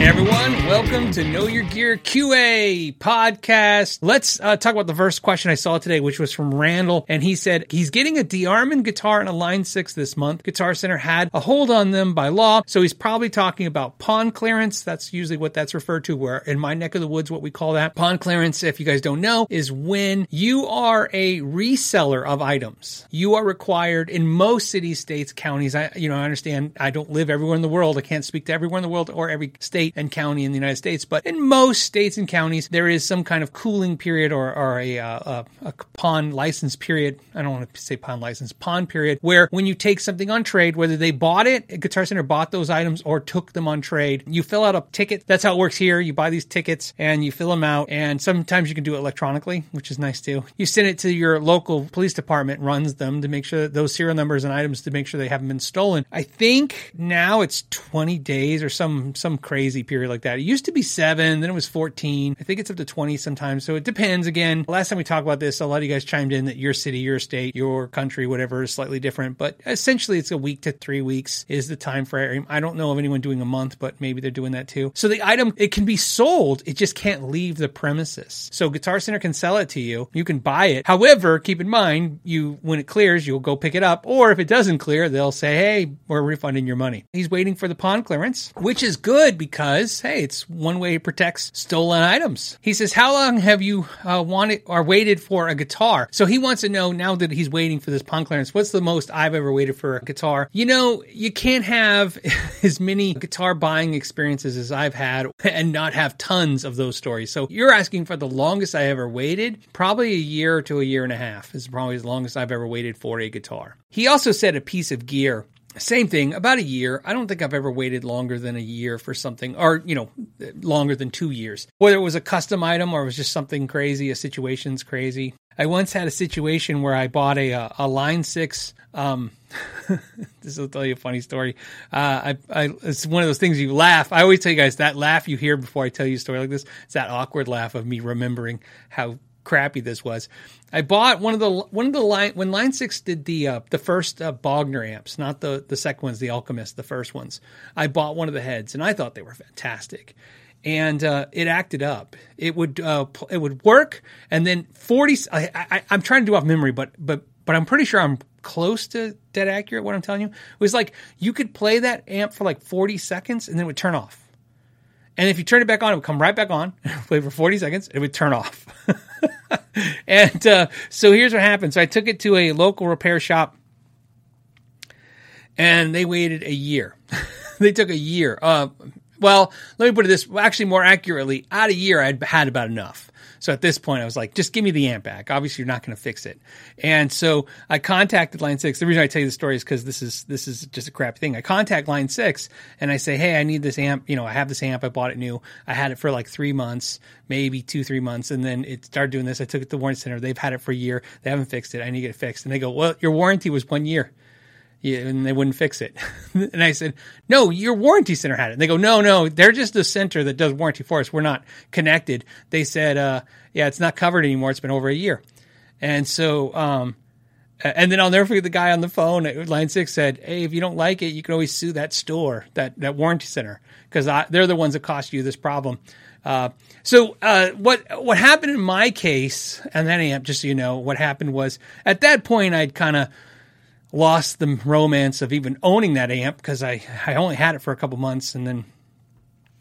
Everyone, welcome to Know Your Gear QA podcast. Let's uh, talk about the first question I saw today, which was from Randall. And he said he's getting a DeArmond guitar and a Line 6 this month. Guitar Center had a hold on them by law. So he's probably talking about pawn clearance. That's usually what that's referred to, where in my neck of the woods, what we call that. Pawn clearance, if you guys don't know, is when you are a reseller of items. You are required in most cities, states, counties. I, you know, I understand I don't live everywhere in the world. I can't speak to everywhere in the world or every state and county in the United States, but in most states and counties, there is some kind of cooling period or, or a, uh, a, a pawn license period. I don't want to say pawn license, pawn period, where when you take something on trade, whether they bought it, Guitar Center bought those items or took them on trade, you fill out a ticket. That's how it works here. You buy these tickets and you fill them out, and sometimes you can do it electronically, which is nice too. You send it to your local police department, runs them to make sure that those serial numbers and items to make sure they haven't been stolen. I think now it's 20 days or some some crazy period like that. It used to be seven, then it was 14. I think it's up to 20 sometimes. So it depends. Again, last time we talked about this, a lot of you guys chimed in that your city, your state, your country, whatever is slightly different. But essentially, it's a week to three weeks is the time frame. I don't know of anyone doing a month, but maybe they're doing that too. So the item, it can be sold. It just can't leave the premises. So Guitar Center can sell it to you. You can buy it. However, keep in mind, you when it clears, you'll go pick it up. Or if it doesn't clear, they'll say, hey, we're refunding your money. He's waiting for the pawn clearance, which is good because, hey, it's one way it protects stolen items. He says, how long have you uh, wanted or waited for a guitar? So he wants to know now that he's waiting for this pawn clearance, what's the most I've ever waited for a guitar? You know, you can't have as many guitar buying experiences as I've had and not have tons of those stories. So you're asking for the longest I ever waited? Probably a year to a year and a half is probably the longest I've ever waited for a guitar. He also said a piece of gear same thing, about a year. I don't think I've ever waited longer than a year for something, or, you know, longer than two years. Whether it was a custom item or it was just something crazy, a situation's crazy. I once had a situation where I bought a, a, a Line 6. Um, this will tell you a funny story. Uh, I, I, it's one of those things you laugh. I always tell you guys that laugh you hear before I tell you a story like this. It's that awkward laugh of me remembering how crappy this was. I bought one of the one of the line when Line Six did the uh, the first uh, Bogner amps, not the the second ones, the Alchemist, the first ones. I bought one of the heads, and I thought they were fantastic. And uh, it acted up. It would uh, it would work, and then forty. I, I, I'm trying to do off memory, but but but I'm pretty sure I'm close to dead accurate. What I'm telling you it was like you could play that amp for like 40 seconds, and then it would turn off. And if you turn it back on, it would come right back on, play for 40 seconds, it would turn off. and uh, so here's what happened. So I took it to a local repair shop and they waited a year. they took a year. Uh, well, let me put it this actually more accurately. Out a year, I'd had about enough. So at this point, I was like, just give me the amp back. Obviously, you're not going to fix it. And so I contacted Line Six. The reason I tell you the story is because this is this is just a crap thing. I contact Line Six and I say, hey, I need this amp. You know, I have this amp. I bought it new. I had it for like three months, maybe two, three months, and then it started doing this. I took it to the warranty center. They've had it for a year. They haven't fixed it. I need to get it fixed. And they go, well, your warranty was one year. Yeah, and they wouldn't fix it. and I said, no, your warranty center had it. And they go, no, no, they're just the center that does warranty for us. We're not connected. They said, uh, yeah, it's not covered anymore. It's been over a year. And so, um, and then I'll never forget the guy on the phone at Line Six said, "Hey, if you don't like it, you can always sue that store, that that warranty center, because they're the ones that cost you this problem." Uh, so uh, what what happened in my case, and then just so you know, what happened was at that point I'd kind of lost the romance of even owning that amp because I, I only had it for a couple months and then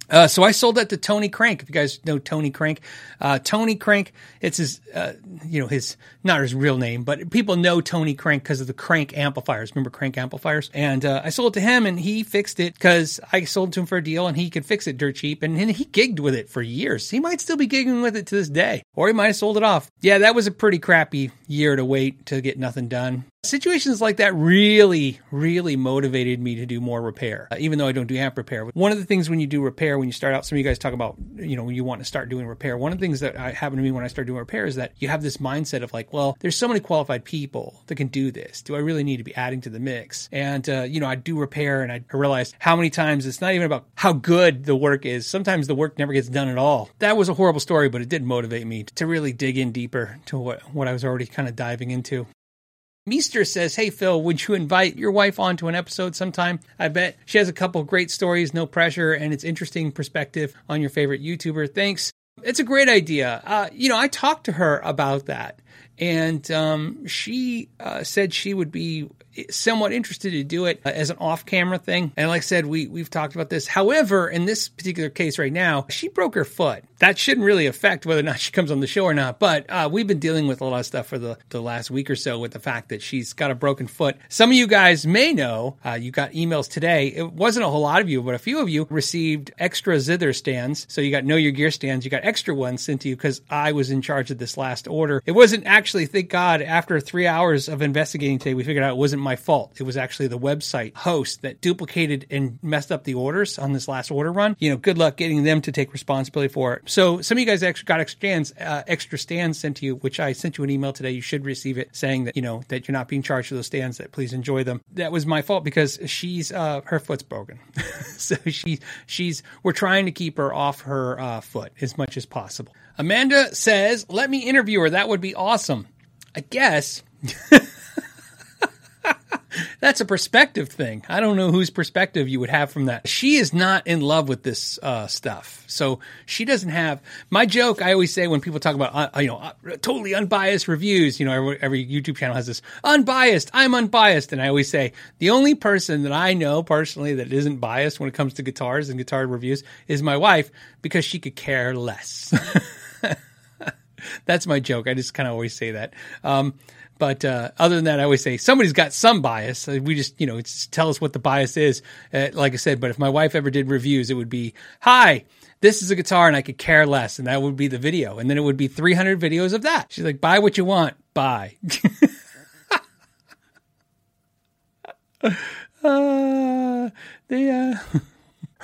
uh, so I sold that to Tony Krank. If you guys know Tony Krank, uh, Tony Krank, it's his, uh, you know, his not his real name, but people know Tony Krank because of the Krank amplifiers. Remember Krank amplifiers? And uh, I sold it to him, and he fixed it because I sold it to him for a deal, and he could fix it dirt cheap. And, and he gigged with it for years. He might still be gigging with it to this day, or he might have sold it off. Yeah, that was a pretty crappy year to wait to get nothing done situations like that really, really motivated me to do more repair, uh, even though I don't do amp repair. One of the things when you do repair, when you start out, some of you guys talk about, you know, when you want to start doing repair. One of the things that happened to me when I started doing repair is that you have this mindset of like, well, there's so many qualified people that can do this. Do I really need to be adding to the mix? And, uh, you know, I do repair and I realized how many times it's not even about how good the work is. Sometimes the work never gets done at all. That was a horrible story, but it did motivate me to really dig in deeper to what, what I was already kind of diving into. Meester says, Hey, Phil, would you invite your wife onto an episode sometime? I bet she has a couple great stories, no pressure, and it's interesting perspective on your favorite YouTuber. Thanks. It's a great idea. Uh, you know, I talked to her about that, and um, she uh, said she would be somewhat interested to do it as an off-camera thing. And like I said, we we've talked about this. However, in this particular case right now, she broke her foot. That shouldn't really affect whether or not she comes on the show or not. But uh, we've been dealing with a lot of stuff for the, the last week or so with the fact that she's got a broken foot. Some of you guys may know, uh, you got emails today. It wasn't a whole lot of you, but a few of you received extra zither stands. So you got Know Your Gear stands. You got extra ones sent to you because I was in charge of this last order. It wasn't actually, thank God, after three hours of investigating today, we figured out it wasn't my fault. It was actually the website host that duplicated and messed up the orders on this last order run. You know, good luck getting them to take responsibility for it. So some of you guys actually got extra stands, uh, extra stands sent to you, which I sent you an email today. You should receive it saying that, you know, that you're not being charged for those stands, that please enjoy them. That was my fault because she's, uh, her foot's broken. so she, she's, we're trying to keep her off her uh, foot as much as possible. Amanda says, let me interview her. That would be awesome. I guess. That's a perspective thing. I don't know whose perspective you would have from that. She is not in love with this uh, stuff. So she doesn't have my joke. I always say when people talk about, uh, you know, uh, totally unbiased reviews, you know, every, every YouTube channel has this unbiased. I'm unbiased. And I always say the only person that I know personally that isn't biased when it comes to guitars and guitar reviews is my wife because she could care less. That's my joke. I just kind of always say that. Um, but uh, other than that, I always say somebody's got some bias. We just, you know, tell us what the bias is. Uh, like I said, but if my wife ever did reviews, it would be, "Hi, this is a guitar, and I could care less," and that would be the video, and then it would be 300 videos of that. She's like, "Buy what you want, buy." uh, they, uh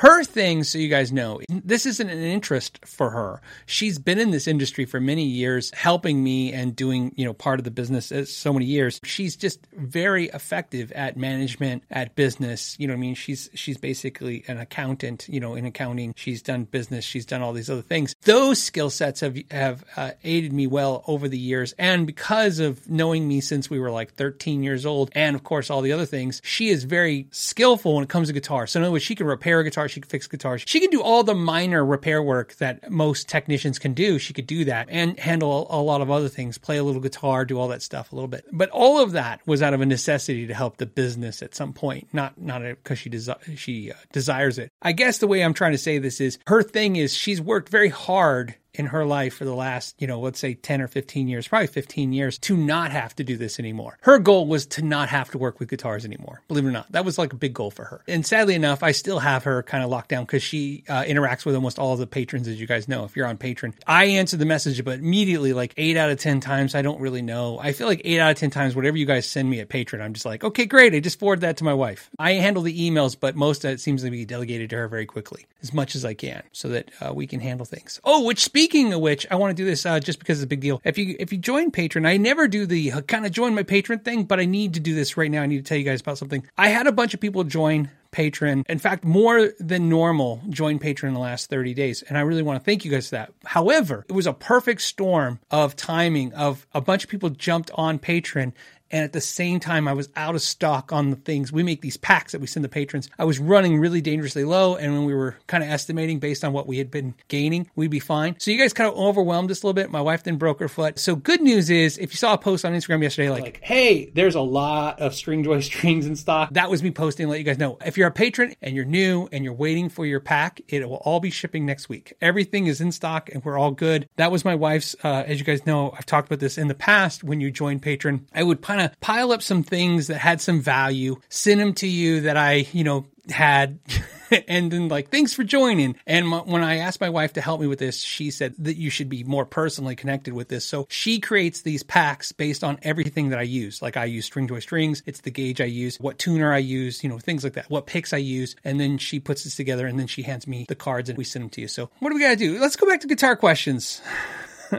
her thing, so you guys know, this isn't an interest for her. She's been in this industry for many years, helping me and doing, you know, part of the business so many years. She's just very effective at management, at business. You know I mean? She's she's basically an accountant, you know, in accounting. She's done business, she's done all these other things. Those skill sets have have uh, aided me well over the years. And because of knowing me since we were like 13 years old, and of course all the other things, she is very skillful when it comes to guitar. So in other words, she can repair a guitar. She can fix guitars. She can do all the minor repair work that most technicians can do. She could do that and handle a lot of other things, play a little guitar, do all that stuff a little bit. But all of that was out of a necessity to help the business at some point, not not because she desi- she uh, desires it. I guess the way I'm trying to say this is her thing is she's worked very hard in her life for the last, you know, let's say 10 or 15 years, probably 15 years, to not have to do this anymore. Her goal was to not have to work with guitars anymore. Believe it or not, that was like a big goal for her. And sadly enough, I still have her kind of locked down because she uh, interacts with almost all of the patrons, as you guys know. If you're on Patreon, I answer the message, but immediately, like eight out of 10 times, I don't really know. I feel like eight out of 10 times, whatever you guys send me at Patreon, I'm just like, okay, great. I just forward that to my wife. I handle the emails, but most of it seems to be delegated to her very quickly, as much as I can, so that uh, we can handle things. Oh, which speaking of which, I want to do this uh, just because it's a big deal. If you if you join Patreon, I never do the uh, kind of join my patron thing, but I need to do this right now. I need to tell you guys about something. I had a bunch of people join Patreon. In fact, more than normal join Patreon in the last 30 days. And I really want to thank you guys for that. However, it was a perfect storm of timing of a bunch of people jumped on Patreon and at the same time, I was out of stock on the things. We make these packs that we send the patrons. I was running really dangerously low. And when we were kind of estimating based on what we had been gaining, we'd be fine. So you guys kind of overwhelmed us a little bit. My wife then broke her foot. So good news is if you saw a post on Instagram yesterday, like, like hey, there's a lot of Stringjoy strings in stock. That was me posting, let you guys know. If you're a patron and you're new and you're waiting for your pack, it will all be shipping next week. Everything is in stock and we're all good. That was my wife's, uh, as you guys know, I've talked about this in the past. When you join patron, I would kind of of pile up some things that had some value, send them to you that I, you know, had. and then like thanks for joining. And my, when i asked my wife to help me with this she said that you should be more personally connected with this. So she creates these packs based on everything that i use. Like i use Stringjoy strings. It's the gauge i use. What tuner i use you know things like that. What picks i use. And then she puts this together and then she hands me the cards and we send them to you. So what do we gotta do? Let's go back to guitar questions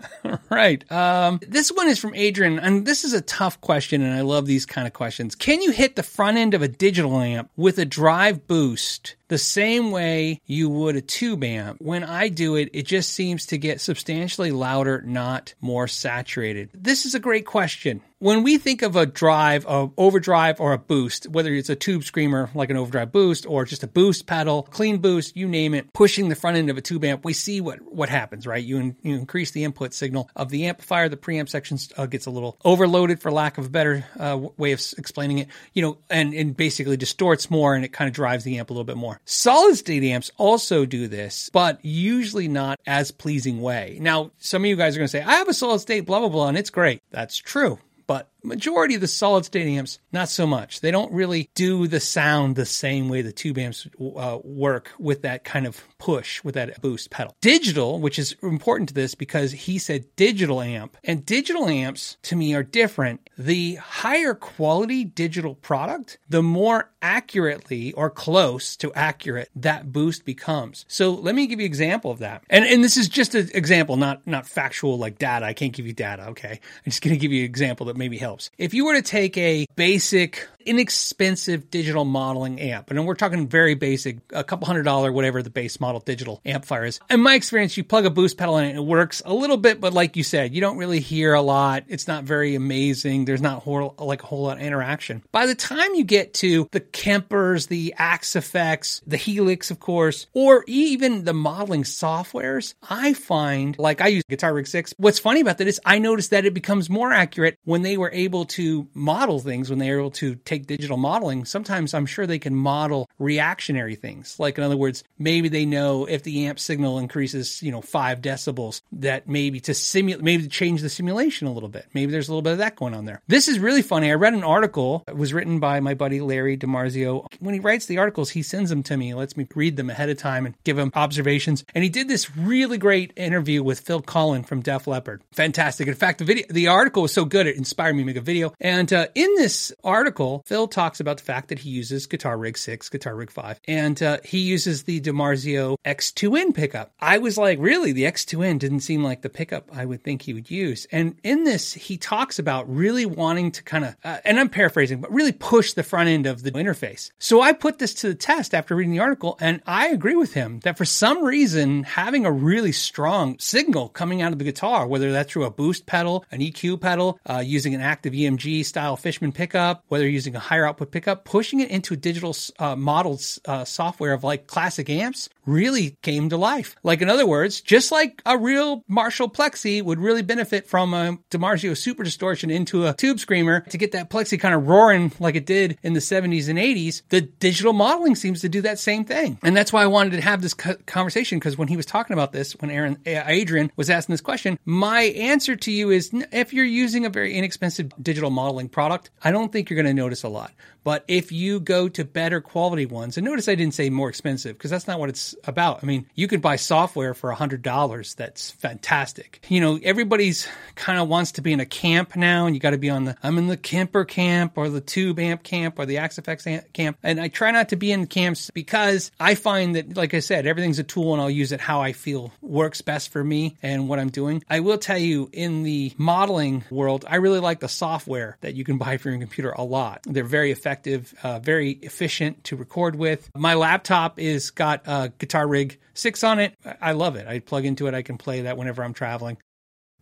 right. Um, this one is from Adrian, and this is a tough question, and I love these kind of questions. Can you hit the front end of a digital amp with a drive boost the same way you would a tube amp. When I do it, it just seems to get substantially louder, not more saturated. This is a great question when we think of a drive, a overdrive or a boost, whether it's a tube screamer like an overdrive boost or just a boost pedal, clean boost, you name it, pushing the front end of a tube amp, we see what what happens, right? You, in, you increase the input signal of the amplifier, the preamp section uh, gets a little overloaded, for lack of a better uh, way of explaining it, you know, and, and basically distorts more and it kind of drives the amp a little bit more. Solid state amps also do this, but usually not as pleasing way. Now, some of you guys are going to say, I have a solid state, blah, blah, blah, and it's great. That's true but majority of the solid state amps not so much they don't really do the sound the same way the tube amps uh, work with that kind of push with that boost pedal digital which is important to this because he said digital amp and digital amps to me are different the higher quality digital product the more accurately or close to accurate that boost becomes so let me give you an example of that and and this is just an example not not factual like data i can't give you data okay i'm just going to give you an example that maybe helps. If you were to take a basic inexpensive digital modeling amp. And we're talking very basic, a couple hundred dollar, whatever the base model digital amplifier is. In my experience, you plug a boost pedal in it, it works a little bit, but like you said, you don't really hear a lot. It's not very amazing. There's not whole, like a whole lot of interaction. By the time you get to the Kempers, the Axe-Fx, the Helix, of course, or even the modeling softwares, I find, like I use Guitar Rig 6. What's funny about that is I noticed that it becomes more accurate when they were able to model things, when they were able to take digital modeling, sometimes I'm sure they can model reactionary things. Like, in other words, maybe they know if the amp signal increases, you know, five decibels, that maybe to simulate, maybe to change the simulation a little bit. Maybe there's a little bit of that going on there. This is really funny. I read an article. It was written by my buddy Larry DiMarzio. When he writes the articles, he sends them to me, he lets me read them ahead of time and give him observations. And he did this really great interview with Phil Collen from Def Leppard. Fantastic. In fact, the video, the article was so good, it inspired me to make a video. And uh, in this article, Phil talks about the fact that he uses Guitar Rig 6, Guitar Rig 5, and uh, he uses the DiMarzio X2N pickup. I was like, really? The X2N didn't seem like the pickup I would think he would use. And in this, he talks about really wanting to kind of, uh, and I'm paraphrasing, but really push the front end of the interface. So I put this to the test after reading the article, and I agree with him that for some reason, having a really strong signal coming out of the guitar, whether that's through a boost pedal, an EQ pedal, uh, using an active EMG style Fishman pickup, whether using a higher output pickup, pushing it into a digital uh, modeled uh, software of like classic amps really came to life. Like in other words, just like a real Marshall Plexi would really benefit from a DiMarzio super distortion into a tube screamer to get that Plexi kind of roaring like it did in the 70s and 80s, the digital modeling seems to do that same thing. And that's why I wanted to have this conversation because when he was talking about this, when Aaron Adrian was asking this question, my answer to you is if you're using a very inexpensive digital modeling product, I don't think you're going to notice a lot. But if you go to better quality ones, and notice I didn't say more expensive because that's not what it's about. I mean, you can buy software for $100 that's fantastic. You know, everybody's kind of wants to be in a camp now, and you got to be on the, I'm in the Kemper camp or the Tube Amp camp or the Axe-Fx camp. And I try not to be in camps because I find that, like I said, everything's a tool and I'll use it how I feel works best for me and what I'm doing. I will tell you, in the modeling world, I really like the software that you can buy for your computer a lot. They're very effective, uh, very efficient to record with. My laptop is got a Guitar Rig 6 on it. I love it. I plug into it. I can play that whenever I'm traveling.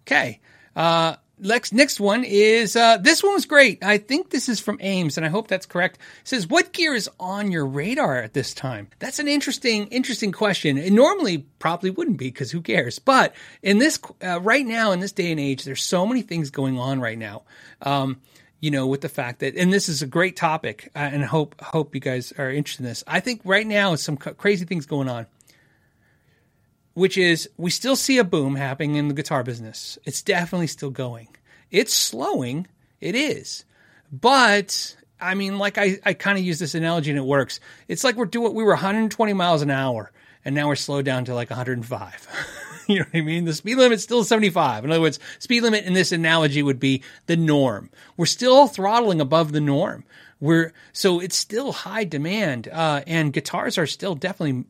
Okay. Uh, next next one is uh, this one was great. I think this is from Ames, and I hope that's correct. It says, "What gear is on your radar at this time?" That's an interesting interesting question. It normally probably wouldn't be because who cares? But in this uh, right now in this day and age, there's so many things going on right now. Um, you know, with the fact that, and this is a great topic, uh, and hope hope you guys are interested in this. I think right now some crazy things going on, which is we still see a boom happening in the guitar business. It's definitely still going. It's slowing, it is, but I mean, like I, I kind of use this analogy and it works. It's like we're doing, we were 120 miles an hour, and now we're slowed down to like 105. you know what I mean? The speed limit's still 75. In other words, speed limit in this analogy would be the norm. We're still throttling above the norm. We're so it's still high demand, uh, and guitars are still definitely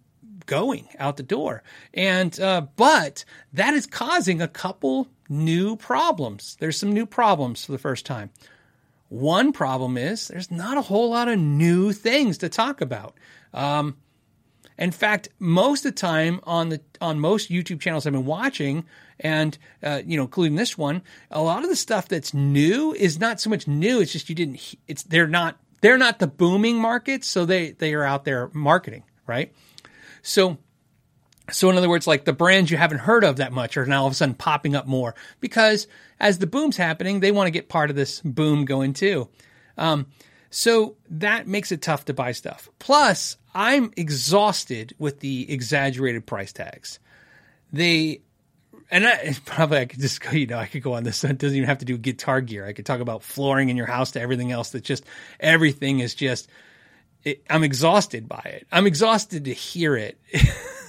going out the door. And uh, but that is causing a couple new problems. There's some new problems for the first time. One problem is there's not a whole lot of new things to talk about. Um, In fact, most of the time on the on most YouTube channels I've been watching, and uh, you know, including this one, a lot of the stuff that's new is not so much new. It's just you didn't. It's they're not they're not the booming markets, so they they are out there marketing, right? So. So in other words, like the brands you haven't heard of that much are now all of a sudden popping up more because as the boom's happening, they want to get part of this boom going too. Um, so that makes it tough to buy stuff. Plus, I'm exhausted with the exaggerated price tags. They and I, probably I could just go, you know, I could go on this. It doesn't even have to do guitar gear. I could talk about flooring in your house to everything else. That just everything is just. It, I'm exhausted by it. I'm exhausted to hear it.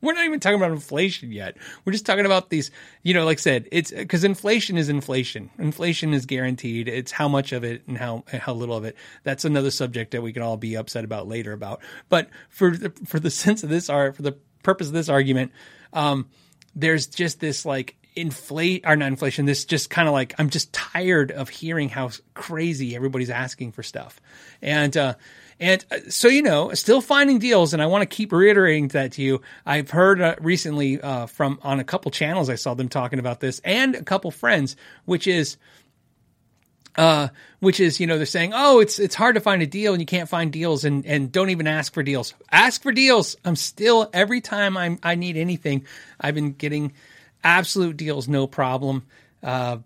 We're not even talking about inflation yet. We're just talking about these, you know, like I said, it's because inflation is inflation. Inflation is guaranteed. It's how much of it and how how little of it. That's another subject that we can all be upset about later about. But for the, for the sense of this art, for the purpose of this argument, um, there's just this like inflate or not inflation this just kind of like i'm just tired of hearing how crazy everybody's asking for stuff and uh and uh, so, you know, still finding deals, and I want to keep reiterating that to you. I've heard uh, recently uh, from on a couple channels, I saw them talking about this, and a couple friends, which is, uh, which is, you know, they're saying, oh, it's it's hard to find a deal, and you can't find deals, and and don't even ask for deals. Ask for deals. I'm still every time I'm I need anything, I've been getting absolute deals, no problem. Uh,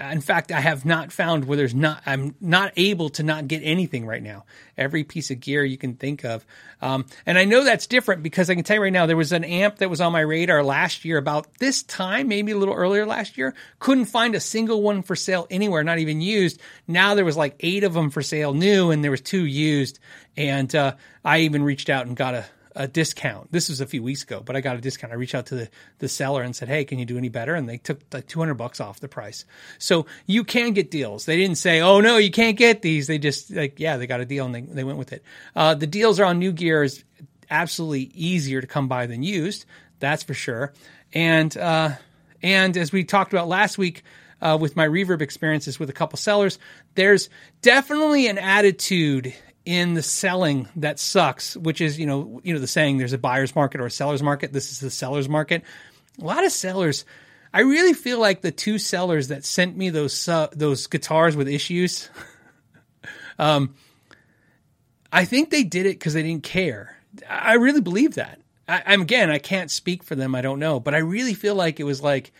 in fact, I have not found where there's not, I'm not able to not get anything right now. Every piece of gear you can think of. Um, and I know that's different because I can tell you right now, there was an amp that was on my radar last year about this time, maybe a little earlier last year. Couldn't find a single one for sale anywhere, not even used. Now there was like eight of them for sale new and there was two used. And, uh, I even reached out and got a, a discount. This was a few weeks ago, but I got a discount. I reached out to the, the seller and said, Hey, can you do any better? And they took like 200 bucks off the price. So you can get deals. They didn't say, Oh no, you can't get these. They just like, yeah, they got a deal and they, they went with it. Uh, the deals are on new gear is absolutely easier to come by than used. That's for sure. And, uh, and as we talked about last week, uh, with my reverb experiences with a couple sellers, there's definitely an attitude in the selling that sucks, which is, you know, you know, the saying there's a buyer's market or a seller's market. This is the seller's market. A lot of sellers, I really feel like the two sellers that sent me those, uh, those guitars with issues, um, I think they did it because they didn't care. I really believe that. I, I'm again, I can't speak for them. I don't know, but I really feel like it was like,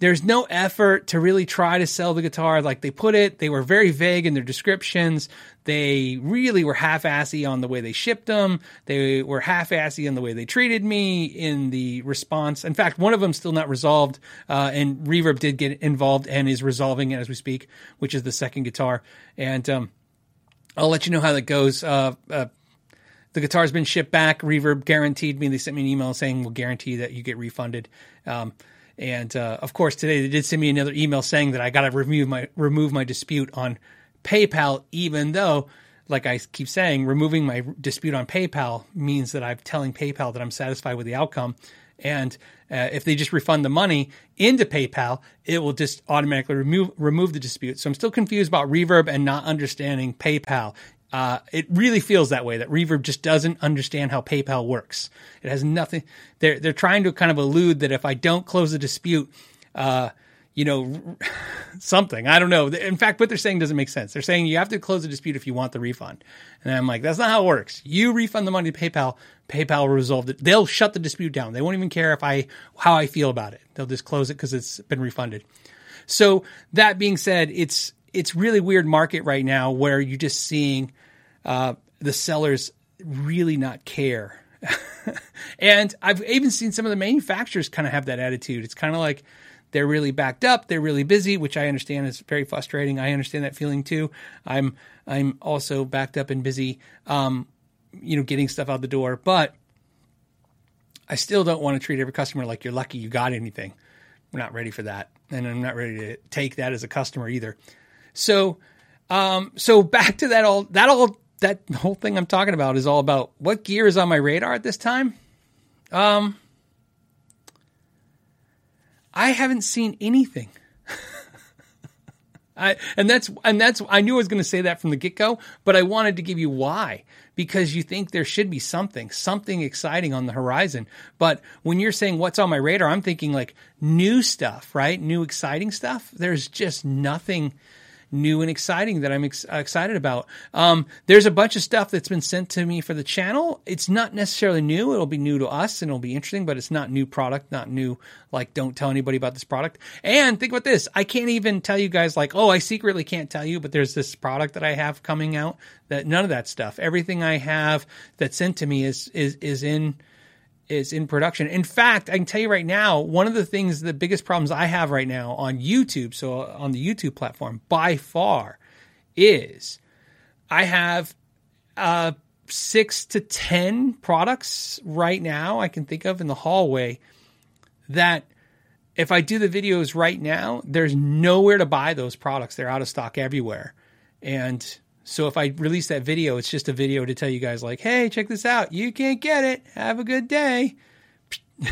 there's no effort to really try to sell the guitar like they put it. They were very vague in their descriptions. They really were half assy on the way they shipped them. They were half assy on the way they treated me in the response. In fact, one of them still not resolved, uh, and Reverb did get involved and is resolving it as we speak, which is the second guitar. And um, I'll let you know how that goes. Uh, uh, the guitar's been shipped back. Reverb guaranteed me. They sent me an email saying we'll guarantee that you get refunded. Um, and uh, of course, today they did send me another email saying that I got to remove my remove my dispute on PayPal, even though, like I keep saying, removing my dispute on PayPal means that I'm telling PayPal that I'm satisfied with the outcome. And uh, if they just refund the money into PayPal, it will just automatically remove remove the dispute. So I'm still confused about Reverb and not understanding PayPal. Uh, it really feels that way that Reverb just doesn't understand how PayPal works. It has nothing. They're they're trying to kind of allude that if I don't close the dispute, uh, you know, something I don't know. In fact, what they're saying doesn't make sense. They're saying you have to close the dispute if you want the refund, and I'm like, that's not how it works. You refund the money to PayPal. PayPal will resolve it. They'll shut the dispute down. They won't even care if I how I feel about it. They'll just close it because it's been refunded. So that being said, it's it's really weird market right now where you're just seeing uh, the sellers really not care. and I've even seen some of the manufacturers kind of have that attitude. It's kind of like they're really backed up, they're really busy, which I understand is very frustrating. I understand that feeling too. I'm I'm also backed up and busy, um, you know, getting stuff out the door, but I still don't want to treat every customer like you're lucky you got anything. We're not ready for that, and I'm not ready to take that as a customer either. So, um, so back to that all that all that whole thing I'm talking about is all about what gear is on my radar at this time. Um, I haven't seen anything. I, and that's and that's I knew I was going to say that from the get go, but I wanted to give you why because you think there should be something, something exciting on the horizon. But when you're saying what's on my radar, I'm thinking like new stuff, right? New exciting stuff. There's just nothing new and exciting that I'm ex- excited about. Um, there's a bunch of stuff that's been sent to me for the channel. It's not necessarily new. It'll be new to us and it'll be interesting, but it's not new product, not new, like don't tell anybody about this product. And think about this. I can't even tell you guys like, oh, I secretly can't tell you, but there's this product that I have coming out that none of that stuff. Everything I have that's sent to me is, is, is in, is in production. In fact, I can tell you right now, one of the things, the biggest problems I have right now on YouTube, so on the YouTube platform, by far, is I have uh, six to 10 products right now I can think of in the hallway that if I do the videos right now, there's nowhere to buy those products. They're out of stock everywhere. And so if I release that video, it's just a video to tell you guys like, "Hey, check this out. You can't get it. Have a good day."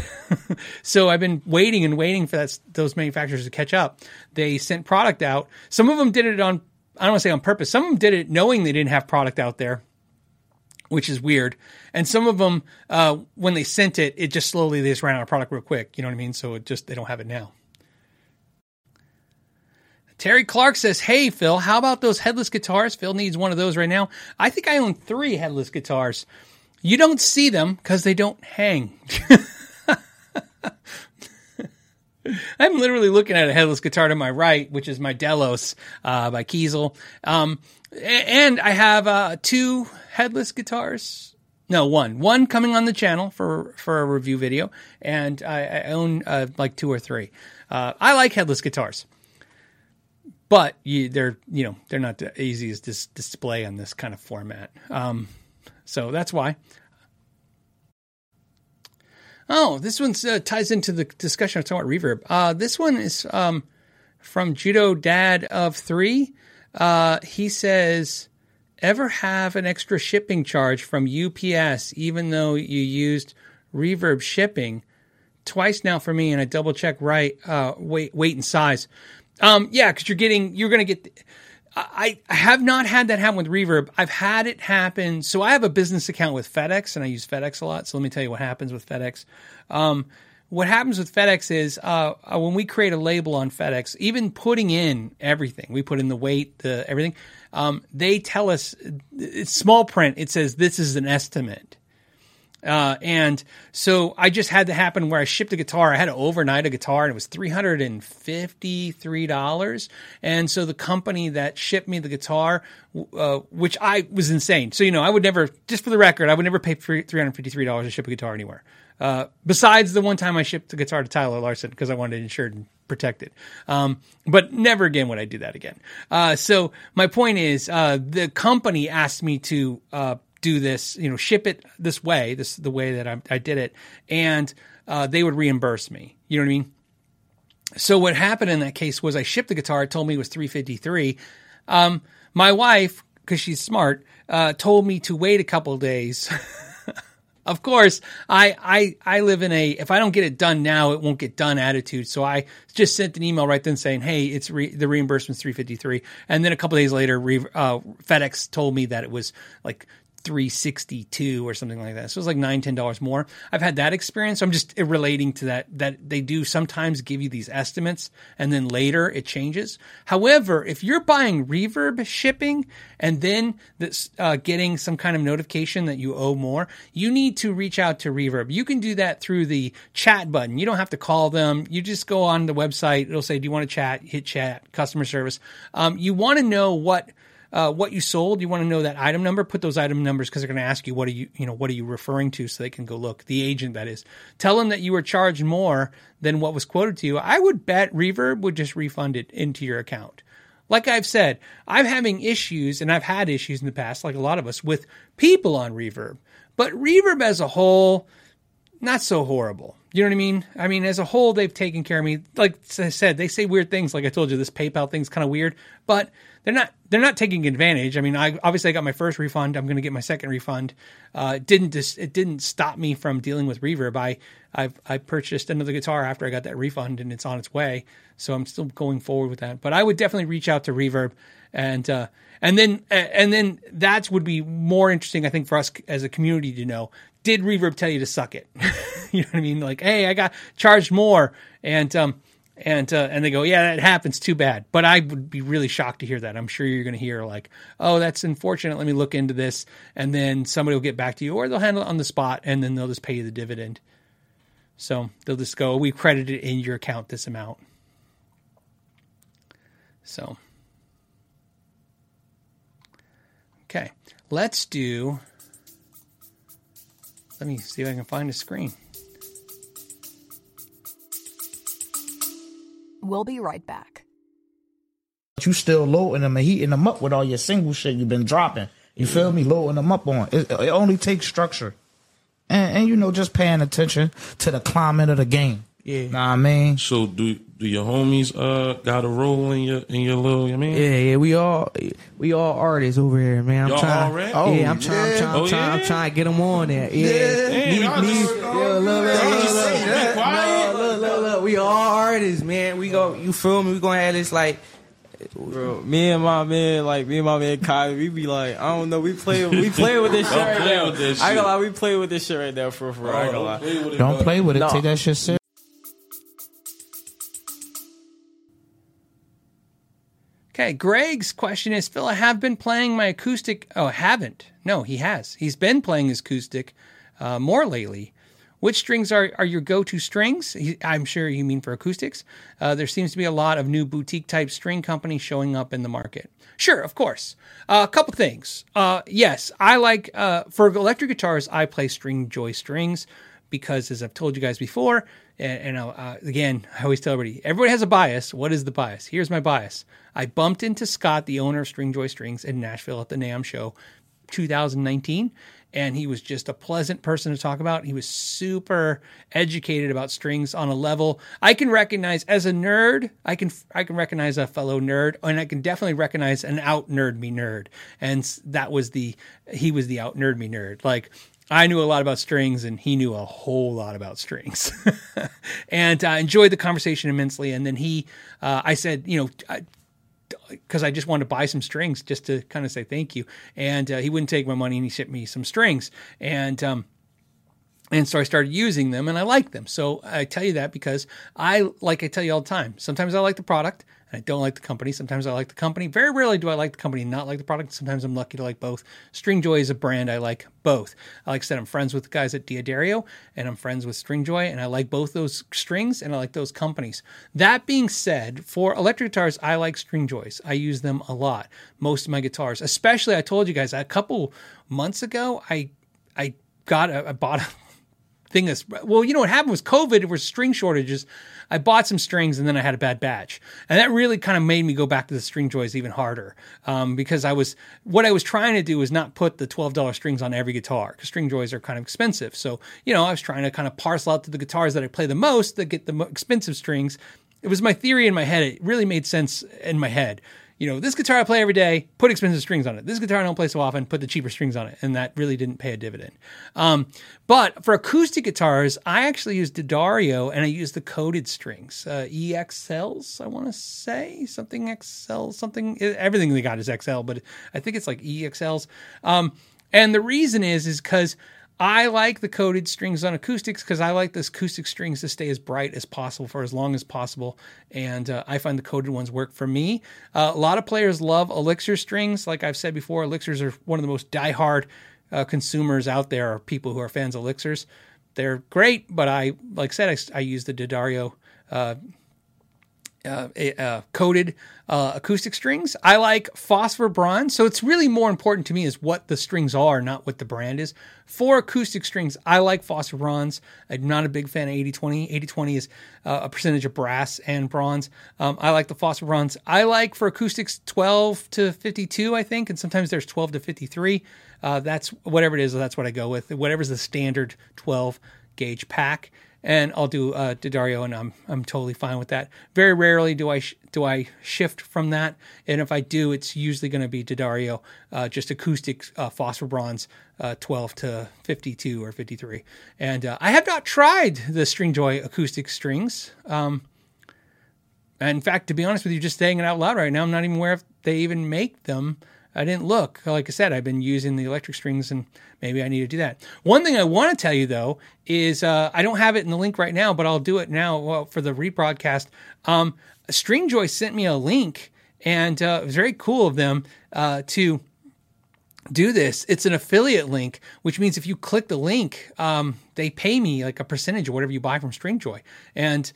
so I've been waiting and waiting for that, those manufacturers to catch up. They sent product out. Some of them did it on I don't want to say on purpose. Some of them did it knowing they didn't have product out there, which is weird. And some of them, uh, when they sent it, it just slowly they just ran out of product real quick. You know what I mean? So it just they don't have it now. Terry Clark says, Hey, Phil, how about those headless guitars? Phil needs one of those right now. I think I own three headless guitars. You don't see them because they don't hang. I'm literally looking at a headless guitar to my right, which is my Delos uh, by Kiesel. Um, and I have uh, two headless guitars. No, one. One coming on the channel for, for a review video, and I, I own uh, like two or three. Uh, I like headless guitars but you, they're you know they're not the easiest to display on this kind of format. Um, so that's why. Oh, this one uh, ties into the discussion of talking about reverb. Uh, this one is um, from Judo Dad of Three. Uh, he says, "Ever have an extra shipping charge from UPS, even though you used reverb shipping?" Twice now for me, and I double check right uh, weight, weight and size. Um, yeah, because you're getting, you're going to get. I, I have not had that happen with Reverb. I've had it happen. So I have a business account with FedEx, and I use FedEx a lot. So let me tell you what happens with FedEx. Um, what happens with FedEx is uh, uh when we create a label on FedEx, even putting in everything, we put in the weight, the everything. Um, they tell us it's small print. It says this is an estimate. Uh, and so I just had to happen where I shipped a guitar. I had to overnight a guitar and it was $353. And so the company that shipped me the guitar, uh, which I was insane. So, you know, I would never, just for the record, I would never pay $353 to ship a guitar anywhere. Uh, besides the one time I shipped the guitar to Tyler Larson because I wanted it insured and protected. Um, but never again would I do that again. Uh, so my point is, uh, the company asked me to, uh, do this, you know, ship it this way, this the way that I, I did it, and uh, they would reimburse me. You know what I mean? So what happened in that case was I shipped the guitar. It told me it was three fifty three. Um, my wife, because she's smart, uh, told me to wait a couple days. of course, I, I I live in a if I don't get it done now, it won't get done attitude. So I just sent an email right then saying, "Hey, it's re, the reimbursement's three fifty three. And then a couple days later, re, uh, FedEx told me that it was like 362 or something like that. So it's like nine, ten dollars more. I've had that experience. So I'm just relating to that that they do sometimes give you these estimates and then later it changes. However, if you're buying reverb shipping and then this, uh, getting some kind of notification that you owe more, you need to reach out to reverb. You can do that through the chat button. You don't have to call them. You just go on the website. It'll say, "Do you want to chat?" Hit chat, customer service. Um, you want to know what uh, what you sold. You want to know that item number. Put those item numbers because they're going to ask you what are you you know what are you referring to, so they can go look. The agent that is. Tell them that you were charged more than what was quoted to you. I would bet Reverb would just refund it into your account. Like I've said, I'm having issues, and I've had issues in the past, like a lot of us, with people on Reverb. But Reverb as a whole, not so horrible. You know what I mean? I mean, as a whole, they've taken care of me. Like I said, they say weird things. Like I told you, this PayPal thing's kind of weird, but they're not they're not taking advantage. I mean, I obviously I got my first refund. I'm going to get my second refund. Uh, it didn't just it didn't stop me from dealing with Reverb. I i I purchased another guitar after I got that refund, and it's on its way. So I'm still going forward with that. But I would definitely reach out to Reverb and. Uh, and then, and then that would be more interesting, I think, for us as a community to know did Reverb tell you to suck it? you know what I mean? Like, hey, I got charged more, and um, and uh, and they go, yeah, that happens. Too bad. But I would be really shocked to hear that. I'm sure you're going to hear like, oh, that's unfortunate. Let me look into this, and then somebody will get back to you, or they'll handle it on the spot, and then they'll just pay you the dividend. So they'll just go, we credited in your account this amount. So, okay, let's do let me see if I can find a screen. We'll be right back. You still loading them and heating them up with all your single shit you've been dropping. You feel me? Loading them up on. It, it only takes structure. And, and, you know, just paying attention to the climate of the game. Yeah. Know what I mean? So do do your homies uh got a role in your in your little I mean? Yeah, yeah, we all we all artists over here, man. I'm Y'all trying, already? Oh, yeah, I'm trying, I'm trying, I'm Oh, trying, I'm trying to get them on there. Yeah, Damn, Me- y'all me- just- yeah, look, we all artists, man. We go, you feel me? We gonna have this like. Bro, me and my man, like me and my man Kai, we be like, I don't know, we play, we play with this shit right play now. with this I ain't shit. gonna lie, we play with this shit right now for for. I ain't gonna lie. play with it, Don't bud. play with it. No. Take that shit serious. Okay, Greg's question is Phil, I have been playing my acoustic. Oh, haven't. No, he has. He's been playing his acoustic uh, more lately. Which strings are, are your go to strings? I'm sure you mean for acoustics. Uh, there seems to be a lot of new boutique type string companies showing up in the market. Sure, of course. Uh, a couple things. Uh, yes, I like, uh, for electric guitars, I play Stringjoy strings because, as I've told you guys before, and, and uh, again, I always tell everybody, everybody has a bias. What is the bias? Here's my bias. I bumped into Scott, the owner of Stringjoy Strings, in Nashville at the NAMM show 2019 and he was just a pleasant person to talk about. He was super educated about strings on a level I can recognize as a nerd. I can I can recognize a fellow nerd, and I can definitely recognize an out nerd me nerd. And that was the he was the out nerd me nerd. Like I knew a lot about strings, and he knew a whole lot about strings. and I enjoyed the conversation immensely. And then he, uh, I said, you know. Because I just wanted to buy some strings just to kind of say thank you. And uh, he wouldn't take my money and he shipped me some strings. And, um, and so I started using them and I like them. So I tell you that because I, like I tell you all the time, sometimes I like the product I don't like the company. Sometimes I like the company. Very rarely do I like the company not like the product. Sometimes I'm lucky to like both. Stringjoy is a brand I like both. Like I said, I'm friends with the guys at D'Addario and I'm friends with Stringjoy and I like both those strings and I like those companies. That being said, for electric guitars, I like Stringjoys. I use them a lot. Most of my guitars, especially I told you guys a couple months ago, I I got a, I bought a thing is well you know what happened was covid it was string shortages. I bought some strings and then i had a bad batch. And that really kind of made me go back to the Stringjoys even harder um, because i was what i was trying to do was not put the $12 strings on every guitar because Stringjoys are kind of expensive. So you know i was trying to kind of parcel out to the guitars that i play the most that get the mo- expensive strings. It was my theory in my head. It really made sense in my head you know, this guitar I play every day, put expensive strings on it. This guitar I don't play so often, put the cheaper strings on it. And that really didn't pay a dividend. Um, but for acoustic guitars, I actually use D'Addario and I use the coated strings, uh, EXLs, I want to say something XL, something, everything they got is XL, but I think it's like EXLs. Um, and the reason is, is because I like the coated strings on acoustics because I like the acoustic strings to stay as bright as possible for as long as possible. And uh, I find the coated ones work for me. Uh, a lot of players love Elixir strings. Like I've said before, Elixirs are one of the most diehard uh, consumers out there, are people who are fans of Elixirs. They're great, but I, like I said, I, I use the D'Addario uh, uh, coated uh, acoustic strings. I like phosphor bronze. So it's really more important to me is what the strings are, not what the brand is. For acoustic strings, I like phosphor bronze. I'm not a big fan of 80-20. 80-20 is uh, a percentage of brass and bronze. Um, I like the phosphor bronze. I like for acoustics 12 to 52, I think, and sometimes there's 12 to 53. Uh, that's whatever it is. That's what I go with. Whatever's the standard 12 gauge pack. And I'll do uh, D'Addario, and I'm I'm totally fine with that. Very rarely do I sh- do I shift from that, and if I do, it's usually going to be D'Addario, uh, just acoustic uh, phosphor bronze, uh, 12 to 52 or 53. And uh, I have not tried the Stringjoy acoustic strings. Um, in fact, to be honest with you, just saying it out loud right now, I'm not even aware if they even make them. I didn't look. Like I said, I've been using the electric strings and maybe I need to do that. One thing I want to tell you though is uh, I don't have it in the link right now, but I'll do it now well, for the rebroadcast. Um, Stringjoy sent me a link and uh, it was very cool of them uh, to do this. It's an affiliate link, which means if you click the link, um, they pay me like a percentage of whatever you buy from Stringjoy. And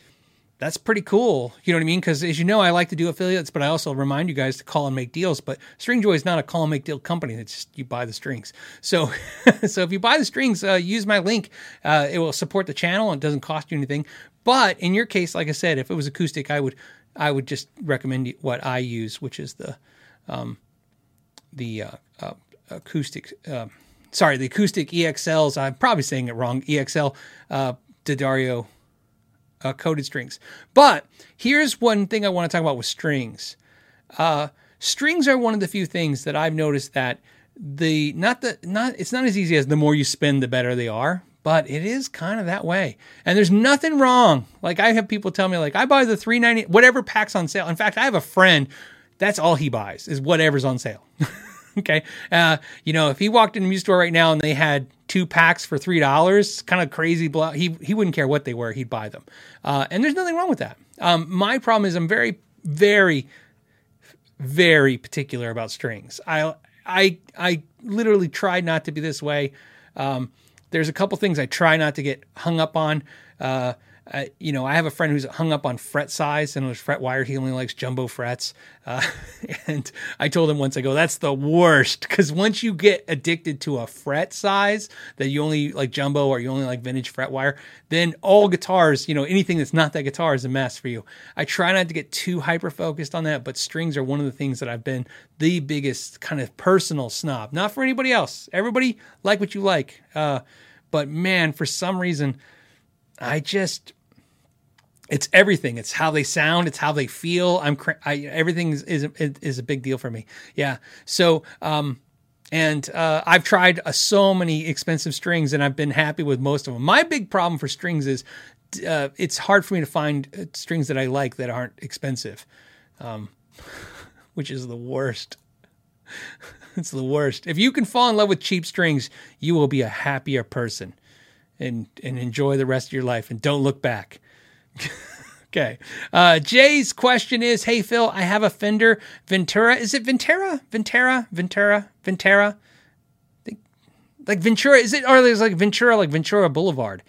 that's pretty cool. You know what I mean? Because as you know, I like to do affiliates, but I also remind you guys to call and make deals. But Stringjoy is not a call and make deal company. It's just you buy the strings. So, so if you buy the strings, uh, use my link. Uh, it will support the channel. and It doesn't cost you anything. But in your case, like I said, if it was acoustic, I would I would just recommend what I use, which is the um, the uh, uh, acoustic. Uh, sorry, the acoustic EXLs. I'm probably saying it wrong. EXL uh, D'Addario uh, coated strings. But here's one thing I want to talk about with strings. Uh, strings are one of the few things that I've noticed that the not the not it's not as easy as the more you spin the better they are but it is kind of that way and there's nothing wrong like i have people tell me like i buy the 390 whatever packs on sale in fact i have a friend that's all he buys is whatever's on sale okay uh, you know if he walked in a music store right now and they had two packs for three dollars kind of crazy blo- he he wouldn't care what they were he'd buy them uh, and there's nothing wrong with that um, my problem is i'm very very very particular about strings. I I I literally tried not to be this way. Um, there's a couple things I try not to get hung up on. Uh, You know, I have a friend who's hung up on fret size and was fret wired. He only likes jumbo frets. Uh, and I told him once, I go, that's the worst. Because once you get addicted to a fret size that you only like jumbo or you only like vintage fret wire, then all guitars, you know, anything that's not that guitar is a mess for you. I try not to get too hyper focused on that, but strings are one of the things that I've been the biggest kind of personal snob. Not for anybody else. Everybody like what you like. Uh, but man, for some reason, I just it's everything. It's how they sound. It's how they feel. I'm cra- I, everything is, is is a big deal for me. Yeah. So um, and uh, I've tried uh, so many expensive strings, and I've been happy with most of them. My big problem for strings is uh, it's hard for me to find uh, strings that I like that aren't expensive, um, which is the worst. it's the worst. If you can fall in love with cheap strings, you will be a happier person and and enjoy the rest of your life and don't look back. okay. Uh, Jay's question is, "Hey Phil, I have a Fender Ventura. Is it Ventura? Ventura? Ventura? Ventura? Like Ventura? Is it or it like Ventura? Like Ventura Boulevard?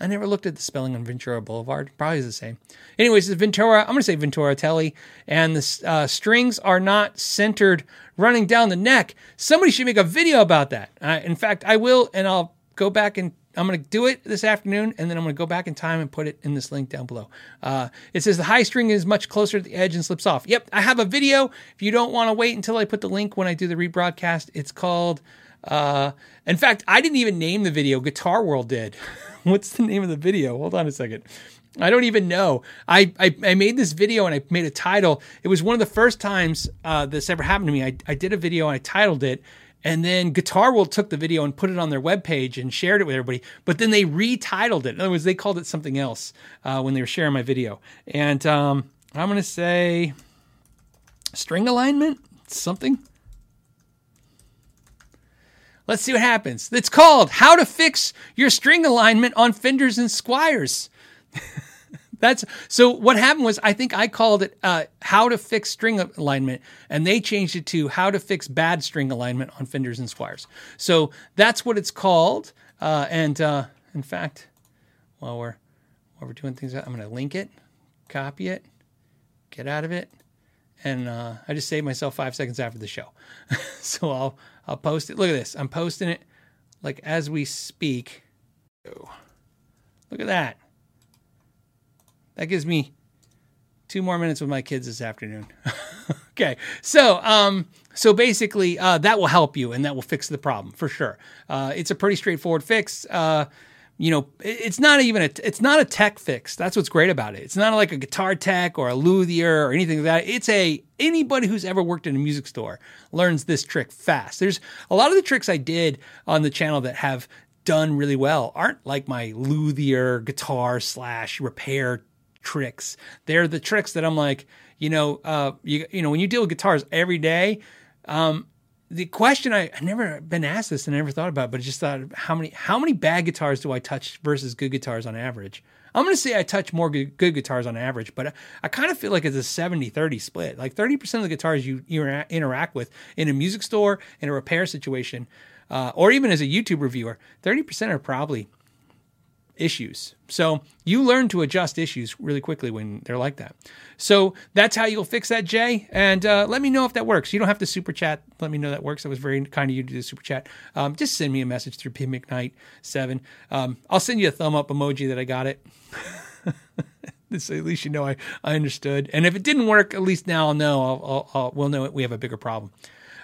I never looked at the spelling on Ventura Boulevard. Probably is the same. Anyways, it's Ventura. I'm going to say Ventura Telly, and the uh, strings are not centered running down the neck. Somebody should make a video about that. Uh, in fact, I will, and I'll go back and I'm going to do it this afternoon, and then I'm going to go back in time and put it in this link down below. Uh, it says the high string is much closer to the edge and slips off. Yep, I have a video. If you don't want to wait until I put the link when I do the rebroadcast, it's called. Uh, in fact, I didn't even name the video. Guitar World did. What's the name of the video? Hold on a second. I don't even know. I, I, I made this video and I made a title. It was one of the first times uh, this ever happened to me. I, I did a video and I titled it. And then Guitar World took the video and put it on their webpage and shared it with everybody. But then they retitled it. In other words, they called it something else uh, when they were sharing my video. And um, I'm going to say string alignment, something. Let's see what happens. It's called How to Fix Your String Alignment on Fenders and Squiers. That's so. What happened was, I think I called it uh, "How to Fix String Alignment," and they changed it to "How to Fix Bad String Alignment on Fenders and Squiers." So that's what it's called. Uh, and uh, in fact, while we're while we're doing things, I'm going to link it, copy it, get out of it, and uh, I just saved myself five seconds after the show. so I'll I'll post it. Look at this. I'm posting it like as we speak. Look at that. That gives me two more minutes with my kids this afternoon. okay, so um, so basically uh, that will help you and that will fix the problem for sure. Uh, it's a pretty straightforward fix. Uh, you know, it's not even a it's not a tech fix. That's what's great about it. It's not like a guitar tech or a luthier or anything like that. It's a anybody who's ever worked in a music store learns this trick fast. There's a lot of the tricks I did on the channel that have done really well aren't like my luthier guitar slash repair tricks. They're the tricks that I'm like, you know, uh, you you know, when you deal with guitars every day, um, the question I I never been asked this and I never thought about, it, but I just thought how many how many bad guitars do I touch versus good guitars on average? I'm going to say I touch more good, good guitars on average, but I, I kind of feel like it's a 70 30 split. Like 30% of the guitars you, you interact with in a music store, in a repair situation, uh, or even as a YouTube reviewer, 30% are probably issues. So you learn to adjust issues really quickly when they're like that. So that's how you'll fix that, Jay. And uh, let me know if that works. You don't have to super chat. Let me know that works. That was very kind of you to do the super chat. Um, just send me a message through P McKnight7. Um, I'll send you a thumb up emoji that I got it. so at least you know I, I understood. And if it didn't work, at least now I'll know. I'll, I'll, I'll we'll know we have a bigger problem.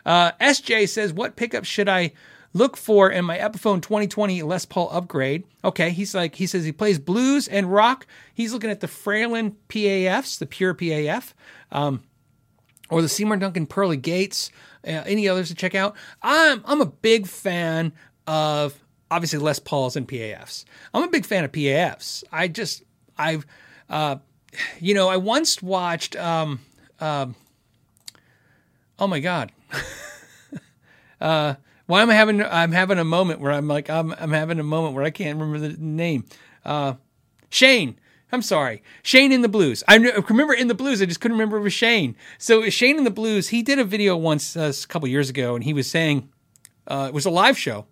Uh, SJ says, "What pickup should I look for in my Epiphone 2020 Les Paul upgrade?" Okay, he's like he says he plays blues and rock. He's looking at the Fralin PAFs, the pure PAF, um, or the Seymour Duncan Pearly Gates. Uh, any others to check out? I'm I'm a big fan of obviously Les Pauls and PAFs. I'm a big fan of PAFs. I just I've uh, you know I once watched um, um, oh my god uh, why am I having I'm having a moment where I'm like I'm I'm having a moment where I can't remember the name. Uh, Shane. I'm sorry. Shane in the Blues. I remember in the Blues. I just couldn't remember it was Shane. So Shane in the Blues. He did a video once uh, a couple years ago, and he was saying uh, it was a live show,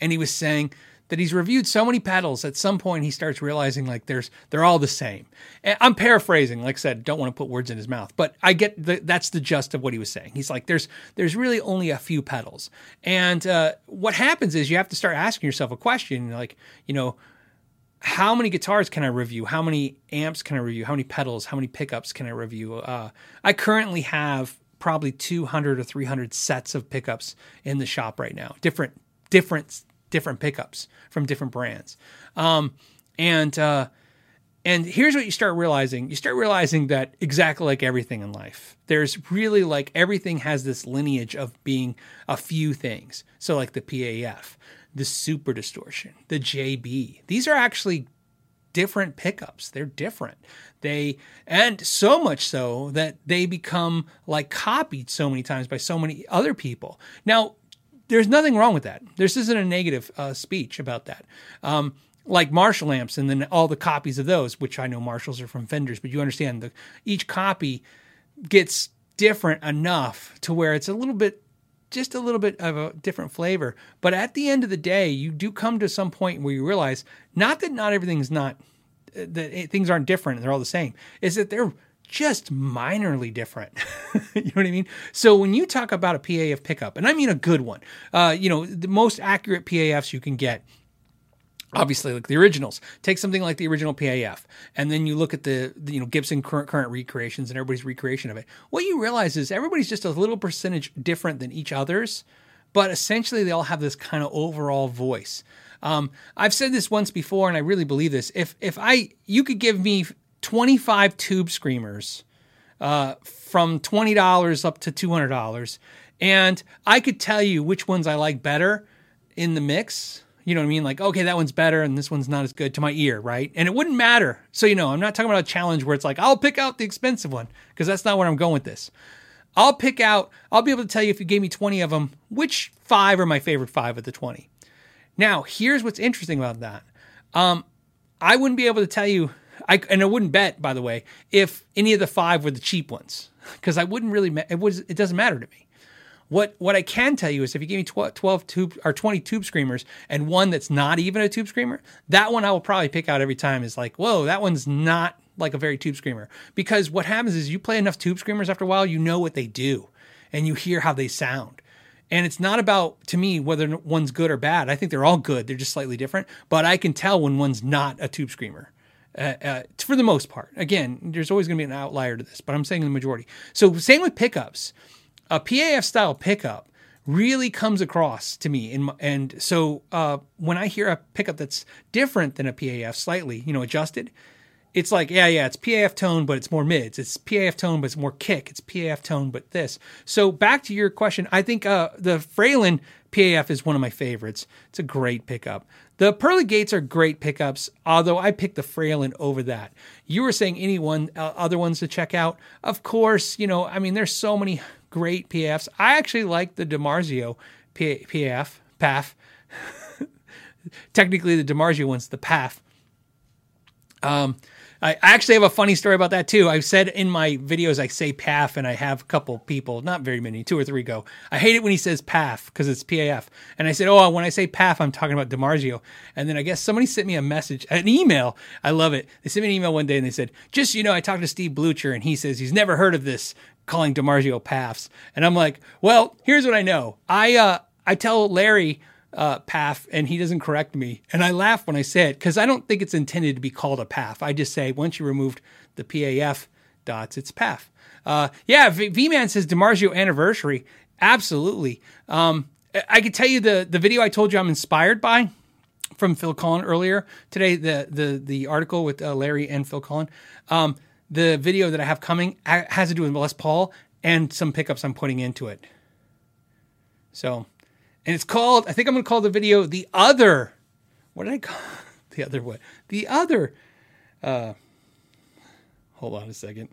and he was saying that he's reviewed so many pedals at some point he starts realizing like there's they're all the same. And I'm paraphrasing, like I said, don't want to put words in his mouth, but I get the, that's the gist of what he was saying. He's like there's there's really only a few pedals, and uh, what happens is you have to start asking yourself a question like you know how many guitars can I review? How many amps can I review? How many pedals? How many pickups can I review? Uh, I currently have probably 200 or 300 sets of pickups in the shop right now. Different, different, different pickups from different brands. Um, and uh, and here's what you start realizing: you start realizing that exactly like everything in life, there's really like everything has this lineage of being a few things. So like the PAF, the Super Distortion, the JB. These are actually different pickups. They're different. They and so much so that they become like copied so many times by so many other people. Now, there's nothing wrong with that. This isn't a negative uh, speech about that. Um, like Marshall amps and then all the copies of those, which I know Marshalls are from Fenders, but you understand the each copy gets different enough to where it's a little bit just a little bit of a different flavor. But at the end of the day, you do come to some point where you realize not that not everything's not that things aren't different they're all the same, is that they're just minorly different. you know what I mean? So when you talk about a PAF pickup, and I mean a good one, uh, you know, the most accurate PAFs you can get obviously like the originals take something like the original paf and then you look at the, the, you know gibson current current recreations and everybody's recreation of it what you realize is everybody's just a little percentage different than each other's but essentially they all have this kind of overall voice um, i've said this once before and i really believe this if if i you could give me 25 tube screamers uh, from $20 up to $200 and i could tell you which ones i like better in the mix you know what I mean? Like, okay, that one's better and this one's not as good to my ear, right? And it wouldn't matter. So, you know, I'm not talking about a challenge where it's like, I'll pick out the expensive one because that's not where I'm going with this. I'll pick out, I'll be able to tell you if you gave me 20 of them, which five are my favorite five of the 20. Now, here's what's interesting about that. Um, I wouldn't be able to tell you, I, and I wouldn't bet, by the way, if any of the five were the cheap ones because I wouldn't really, it, was, it doesn't matter to me. What what I can tell you is if you give me 12, 12 tube or 20 tube screamers and one that's not even a tube screamer, that one I will probably pick out every time is like, whoa, that one's not like a very tube screamer. Because what happens is you play enough tube screamers after a while, you know what they do and you hear how they sound. And it's not about, to me, whether one's good or bad. I think they're all good. They're just slightly different. But I can tell when one's not a tube screamer. Uh, uh, for the most part. Again, there's always going to be an outlier to this, but I'm saying the majority. So, same with pickups a PAF style pickup really comes across to me. My, and so uh, when I hear a pickup that's different than a PAF, slightly, you know, adjusted, it's like, yeah, yeah, it's PAF tone, but it's more mids. It's PAF tone, but it's more kick. It's PAF tone, but this. So back to your question, I think uh, the Fralin PAF is one of my favorites. It's a great pickup. The Pearly Gates are great pickups, although I picked the Fralin over that. You were saying any one uh, other ones to check out. Of course, you know, I mean, there's so many great PAFs. I actually like the DiMarzio P- PAF, PAF. Technically, the DiMarzio one's the PAF. Um, I actually have a funny story about that too. I've said in my videos I say PAF, and I have a couple people, not very many, two or three go. I hate it when he says PAF because it's PAF, and I said, oh, when I say PAF, I'm talking about DiMarzio. And then I guess somebody sent me a message, an email. I love it. They sent me an email one day and they said, just you know, I talked to Steve Blucher, and he says he's never heard of this calling DiMarzio PAFs, and I'm like, well, here's what I know. I uh, I tell Larry uh, and he doesn't correct me. And I laugh when I say it because I don't think it's intended to be called a PAF. I just say once you removed the PAF dots, it's PAF. Uh, yeah, V Man says DiMarzio anniversary. Absolutely. Um, I could tell you the, the video I told you I'm inspired by from Phil Collen earlier today, the, the, the article with uh, Larry and Phil Collen. Um, the video that I have coming has to do with Les Paul and some pickups I'm putting into it. So and it's called. I think I'm going to call the video the other. What did I call the other? What the other? Uh, hold on a second.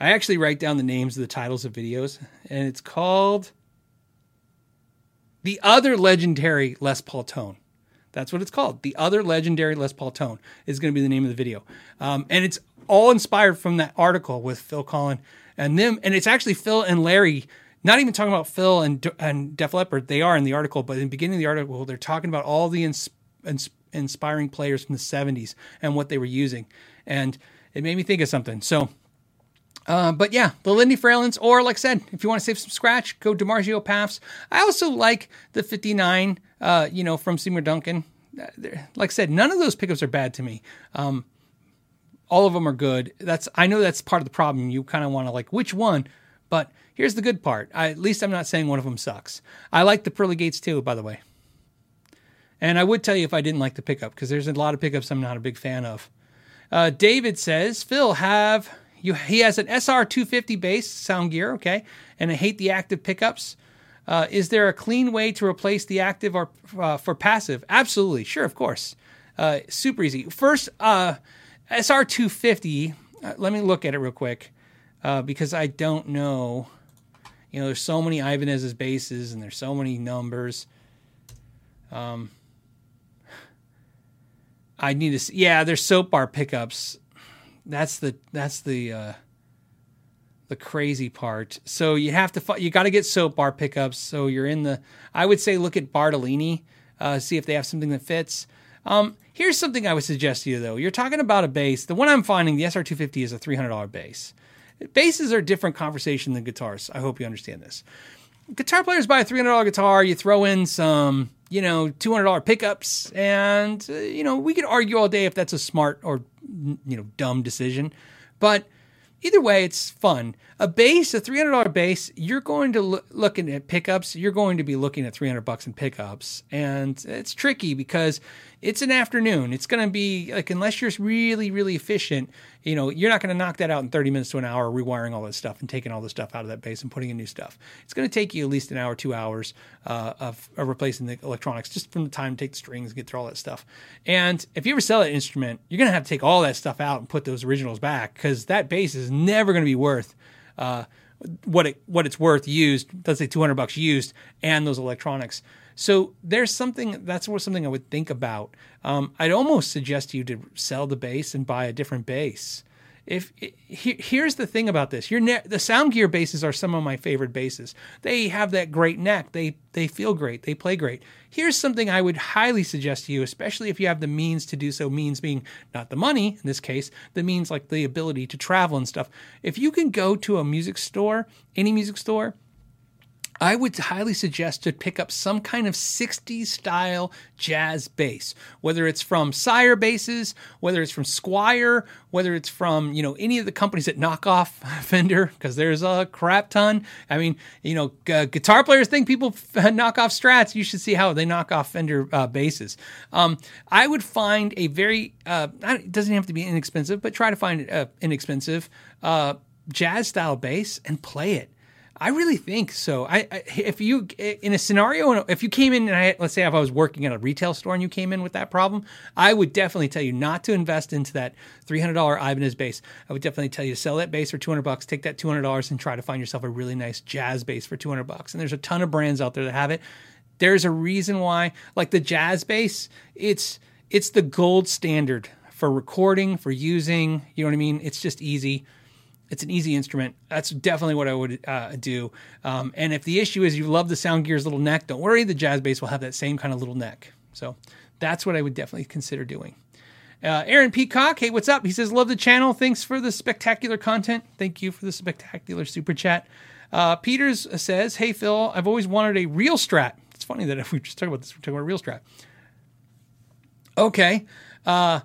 I actually write down the names of the titles of videos, and it's called the other legendary Les Paul tone. That's what it's called. The other legendary Les Paul tone is going to be the name of the video, um, and it's all inspired from that article with Phil Collen and them. And it's actually Phil and Larry not even talking about Phil and and Def Leppard. They are in the article, but in the beginning of the article, they're talking about all the ins, ins, inspiring players from the '70s and what they were using, and it made me think of something. So. Uh, but yeah, the Lindy Fralins, or like I said, if you want to save some scratch, go DiMarzio PAFs. I also like the 59, uh, you know, from Seymour Duncan. Uh, like I said, none of those pickups are bad to me. Um, all of them are good. That's I know that's part of the problem. You kind of want to like which one, but Here's the good part. I, at least I'm not saying one of them sucks. I like the pearly gates too, by the way. And I would tell you if I didn't like the pickup because there's a lot of pickups I'm not a big fan of. Uh, David says, Phil, have you? He has an SR 250 bass sound gear, okay, and I hate the active pickups. Uh, is there a clean way to replace the active or uh, for passive? Absolutely, sure, of course. Uh, super easy. First, uh, SR 250. Uh, let me look at it real quick because I don't know. You know, there's so many Ibanez's basses and there's so many numbers. Um, I need to see, yeah, there's soap bar pickups. That's the that's the uh, the crazy part. So you have to you got to get soap bar pickups. So you're in the I would say look at Bartolini, uh, see if they have something that fits. Um, here's something I would suggest to you though. You're talking about a bass. The one I'm finding, the SR250 is a $300 bass. Basses are a different conversation than guitars. I hope you understand this. Guitar players buy a $300 guitar, you throw in some, you know, $200 pickups, and, uh, you know, we could argue all day if that's a smart or, you know, dumb decision. But either way, it's fun. A bass, a $300 bass, you're going to look looking at pickups, you're going to be looking at 300 bucks in pickups. And it's tricky because it's an afternoon. It's going to be like, unless you're really, really efficient, you know, you're not going to knock that out in 30 minutes to an hour, rewiring all this stuff and taking all this stuff out of that bass and putting in new stuff. It's going to take you at least an hour, two hours uh, of, of, replacing the electronics just from the time to take the strings and get through all that stuff. And if you ever sell that instrument, you're going to have to take all that stuff out and put those originals back because that bass is never going to be worth. Uh, what it what it's worth used, let's say 200 bucks used, and those electronics. So there's something that's something I would think about. Um, I'd almost suggest you to sell the bass and buy a different bass. If he, here's the thing about this, your ne- the sound gear basses are some of my favorite basses. They have that great neck. They they feel great. They play great. Here's something I would highly suggest to you, especially if you have the means to do so. Means being not the money in this case, the means like the ability to travel and stuff. If you can go to a music store, any music store, I would highly suggest to pick up some kind of 60s style jazz bass, whether it's from Sire basses, whether it's from Squier, whether it's from, you know, any of the companies that knock off Fender, because there's a crap ton. I mean, you know, g- guitar players think people f- knock off Strats. You should see how they knock off Fender uh, basses. Um, I would find a very, uh, it doesn't have to be inexpensive, but try to find uh, inexpensive uh, jazz style bass and play it. I really think so. I, I if you in a scenario, if you came in and I, let's say if I was working at a retail store and you came in with that problem, I would definitely tell you not to invest into that three hundred dollar Ibanez bass. I would definitely tell you to sell that bass for two hundred bucks. Take that two hundred dollars and try to find yourself a really nice jazz bass for two hundred bucks. And there's a ton of brands out there that have it. There's a reason why, like the jazz bass, it's it's the gold standard for recording, for using. You know what I mean? It's just easy. It's an easy instrument. That's definitely what I would uh, do. Um, and if the issue is you love the Sound Gear's little neck, don't worry. The jazz bass will have that same kind of little neck. So that's what I would definitely consider doing. Uh, Aaron Peacock, hey, what's up? He says, Love the channel. Thanks for the spectacular content. Thank you for the spectacular super chat. Uh, Peters says, Hey, Phil, I've always wanted a real strat. It's funny that if we just talk about this, we're talking about a real strat. Okay. Uh,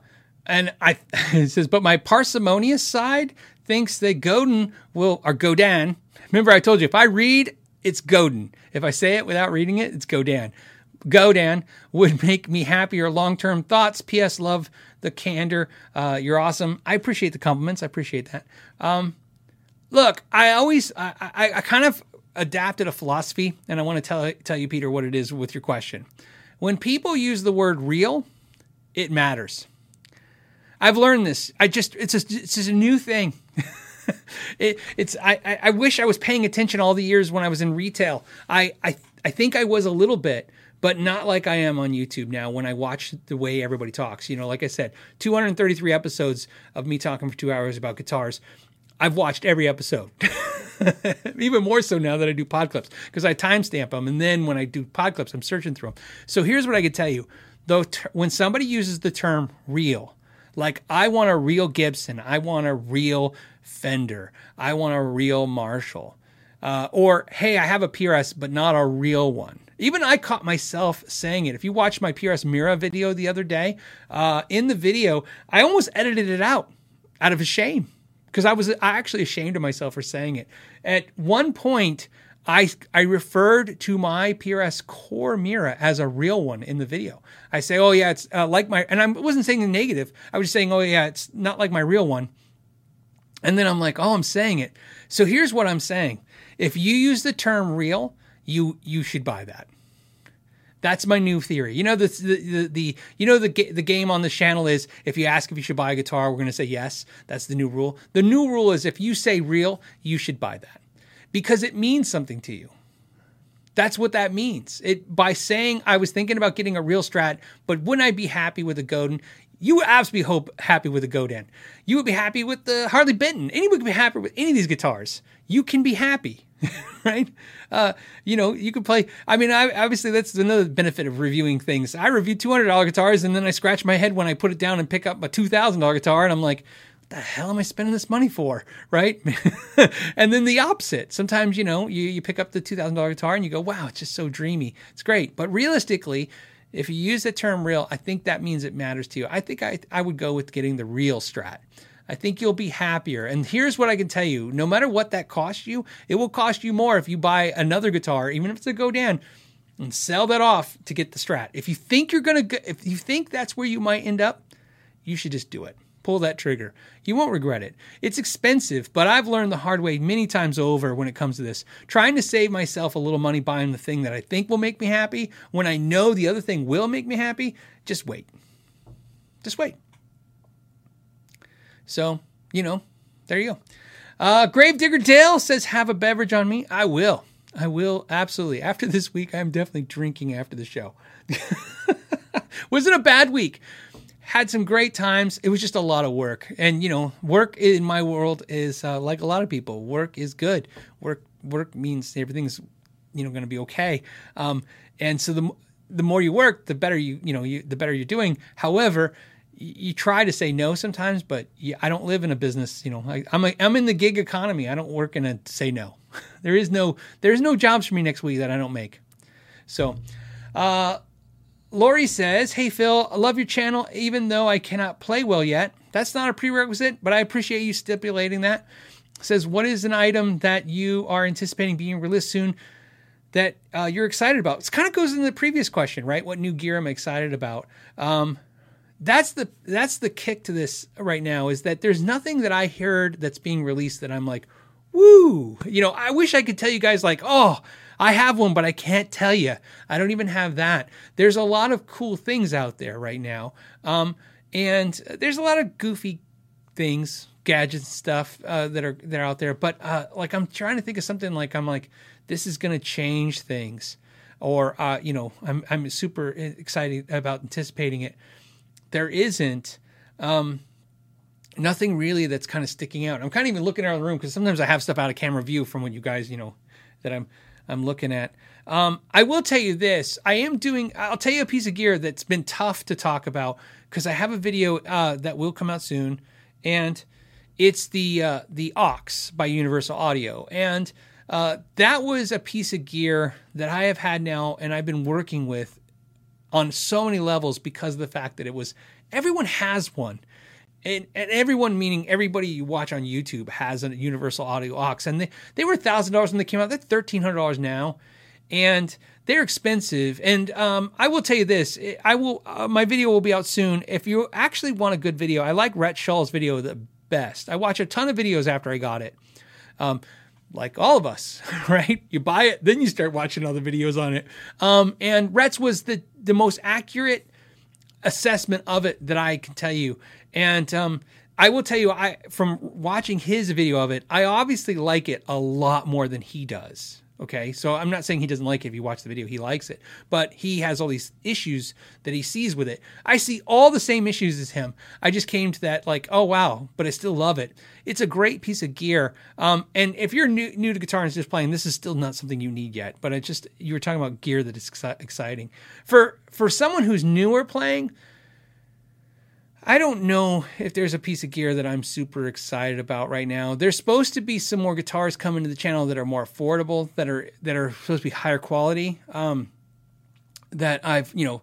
and I it says, but my parsimonious side thinks that Godin will or Godin. Remember, I told you if I read, it's Godin. If I say it without reading it, it's Godin. Godin would make me happier. Long term thoughts. P.S. Love the candor. Uh, you're awesome. I appreciate the compliments. I appreciate that. Um, look, I always, I, I, I kind of adapted a philosophy, and I want to tell tell you, Peter, what it is with your question. When people use the word real, it matters. I've learned this. I just it's it's just a new thing. it, it's I, I I wish I was paying attention all the years when I was in retail. I I I think I was a little bit, but not like I am on YouTube now when I watch the way everybody talks. You know, like I said, 233 episodes of me talking for two hours about guitars. I've watched every episode. Even more so now that I do pod clips because I timestamp them, and then when I do pod clips, I'm searching through them. So here's what I could tell you: though, ter- when somebody uses the term "real," like I want a real Gibson, I want a real Fender, I want a real Marshall, uh, or hey, I have a PRS but not a real one. Even I caught myself saying it. If you watched my PRS Mira video the other day, uh, in the video, I almost edited it out out of shame because I was actually ashamed of myself for saying it. At one point, I I referred to my PRS Core Mira as a real one in the video. I say, "Oh yeah, it's uh, like my," and I wasn't saying the negative. I was just saying, "Oh yeah, it's not like my real one." And then I'm like, "Oh, I'm saying it." So here's what I'm saying: If you use the term "real," you you should buy that. That's my new theory. You know the the, the, the you know the the game on the channel is if you ask if you should buy a guitar, we're going to say yes. That's the new rule. The new rule is if you say real, you should buy that because it means something to you. That's what that means. It by saying I was thinking about getting a real Strat, but wouldn't I be happy with a Godin? You would absolutely hope happy with a Godin. You would be happy with the Harley Benton. Anyone could be happy with any of these guitars. You can be happy, right? Uh, you know, you could play. I mean, I, obviously that's another benefit of reviewing things. I review two hundred dollar guitars, and then I scratch my head when I put it down and pick up a two thousand dollar guitar, and I'm like, the hell am I spending this money for? Right. and then the opposite. Sometimes, you know, you, you pick up the $2,000 guitar and you go, wow, it's just so dreamy. It's great. But realistically, if you use the term real, I think that means it matters to you. I think I, I would go with getting the real strat. I think you'll be happier. And here's what I can tell you no matter what that costs you, it will cost you more if you buy another guitar, even if it's a Godin, and sell that off to get the strat. If you think you're going to, if you think that's where you might end up, you should just do it pull that trigger. You won't regret it. It's expensive, but I've learned the hard way many times over when it comes to this. Trying to save myself a little money buying the thing that I think will make me happy when I know the other thing will make me happy, just wait. Just wait. So, you know, there you go. Uh, Gravedigger Dale says, Have a beverage on me. I will. I will absolutely. After this week, I'm definitely drinking after the show. Was it a bad week? Had some great times. It was just a lot of work, and you know, work in my world is uh, like a lot of people. Work is good. Work work means everything's you know going to be okay. Um, and so the the more you work, the better you you know you, the better you're doing. However, you, try to say no sometimes, but you, I don't live in a business. You know, I, I'm a, I'm in the gig economy. I don't work in a say no. There is no there's no jobs for me next week that I don't make. So, uh, Lori says, Hey Phil, I love your channel, even though I cannot play well yet. That's not a prerequisite, but I appreciate you stipulating that. Says, What is an item that you are anticipating being released soon that uh, you're excited about? It kind of goes into the previous question, right? What new gear am I excited about? Um, that's the that's the kick to this right now is that there's nothing that I heard that's being released that I'm like, woo. You know, I wish I could tell you guys like, oh, I have one, but I can't tell you. I don't even have that. There's a lot of cool things out there right now. Um, and there's a lot of goofy things, gadgets, and stuff uh, that are that are out there. But uh, like, I'm trying to think of something like I'm like, this is going to change things, or uh, you know, I'm I'm super excited about anticipating it. There isn't. Um, nothing really that's kind of sticking out. I'm kind of even looking around the room because sometimes I have stuff out of camera view from when you guys, you know, that I'm I'm looking at. Um, I will tell you this: I am doing. I'll tell you a piece of gear that's been tough to talk about because I have a video uh, that will come out soon, and it's the uh, the OX by Universal Audio, and uh, that was a piece of gear that I have had now, and I've been working with on so many levels because of the fact that it was everyone has one. And, and everyone, meaning everybody you watch on YouTube, has a Universal Audio OX, and they, they were thousand dollars when they came out. They're thirteen hundred dollars now, and they're expensive. And um, I will tell you this: I will. Uh, my video will be out soon. If you actually want a good video, I like Rhett Shull's video the best. I watch a ton of videos after I got it. Um, like all of us, right? You buy it, then you start watching other videos on it. Um, and Rhett's was the the most accurate assessment of it that I can tell you. And um, I will tell you, I from watching his video of it, I obviously like it a lot more than he does. Okay, so I'm not saying he doesn't like it. If you watch the video, he likes it, but he has all these issues that he sees with it. I see all the same issues as him. I just came to that like, oh wow, but I still love it. It's a great piece of gear. Um, and if you're new new to guitar and just playing, this is still not something you need yet. But it just you were talking about gear that is exciting for for someone who's newer playing. I don't know if there's a piece of gear that I'm super excited about right now. There's supposed to be some more guitars coming to the channel that are more affordable, that are that are supposed to be higher quality. Um, that I've you know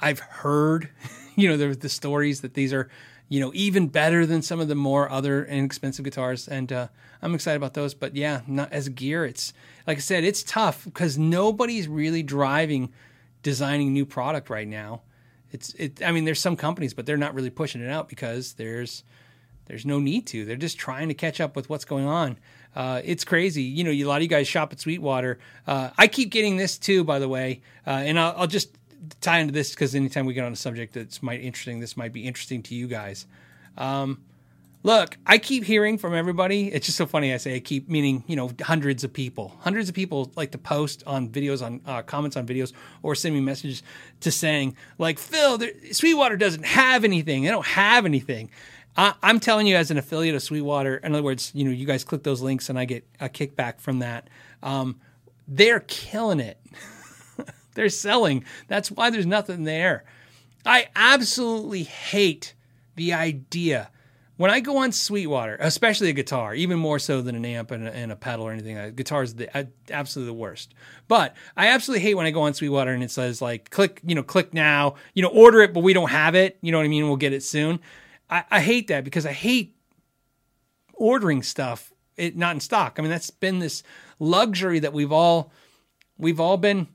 I've heard you know the, the stories that these are you know even better than some of the more other inexpensive guitars, and uh, I'm excited about those. But yeah, not as gear, it's like I said, it's tough because nobody's really driving designing new product right now it's it. I mean, there's some companies, but they're not really pushing it out because there's there's no need to. They're just trying to catch up with what's going on. Uh, it's crazy. You know, a lot of you guys shop at Sweetwater. Uh, I keep getting this too, by the way, uh, and I'll, I'll, just tie into this because anytime we get on a subject that's might interesting, this might be interesting to you guys. Um, Look, I keep hearing from everybody. It's just so funny. I say I keep meaning, you know, hundreds of people. Hundreds of people like to post on videos, on uh, comments on videos, or send me messages to saying, like, Phil, Sweetwater doesn't have anything. They don't have anything. I, I'm telling you, as an affiliate of Sweetwater, in other words, you know, you guys click those links and I get a kickback from that. Um, they're killing it. they're selling. That's why there's nothing there. I absolutely hate the idea when I go on Sweetwater, especially a guitar, even more so than an amp and a, and a pedal or anything, uh, guitar is the, uh, absolutely the worst. But I absolutely hate when I go on Sweetwater and it says like click, you know, click now, you know, order it, but we don't have it. You know what I mean? We'll get it soon. I, I hate that because I hate ordering stuff it not in stock. I mean, that's been this luxury that we've all we've all been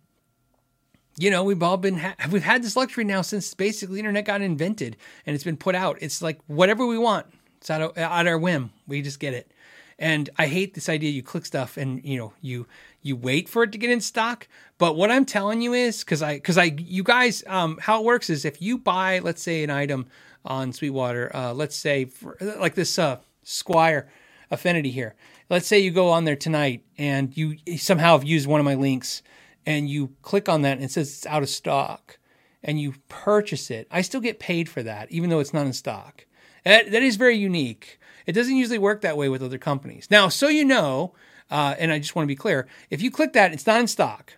you know we've all been ha- we've had this luxury now since basically the internet got invented and it's been put out. It's like whatever we want it's out of, at our whim. We just get it. And i hate this idea you click stuff and you know you you wait for it to get in stock. But what i'm telling you is because i because i you guys um how it works is if you buy let's say an item on sweetwater uh let's say for, like this uh Squier affinity here. Let's say you go on there tonight and you somehow have used one of my links and you click on that and it says it's out of stock and you purchase it, I still get paid for that, even though it's not in stock. That, that is very unique. It doesn't usually work that way with other companies. Now, so you know, uh, and I just want to be clear, if you click that, it's not in stock.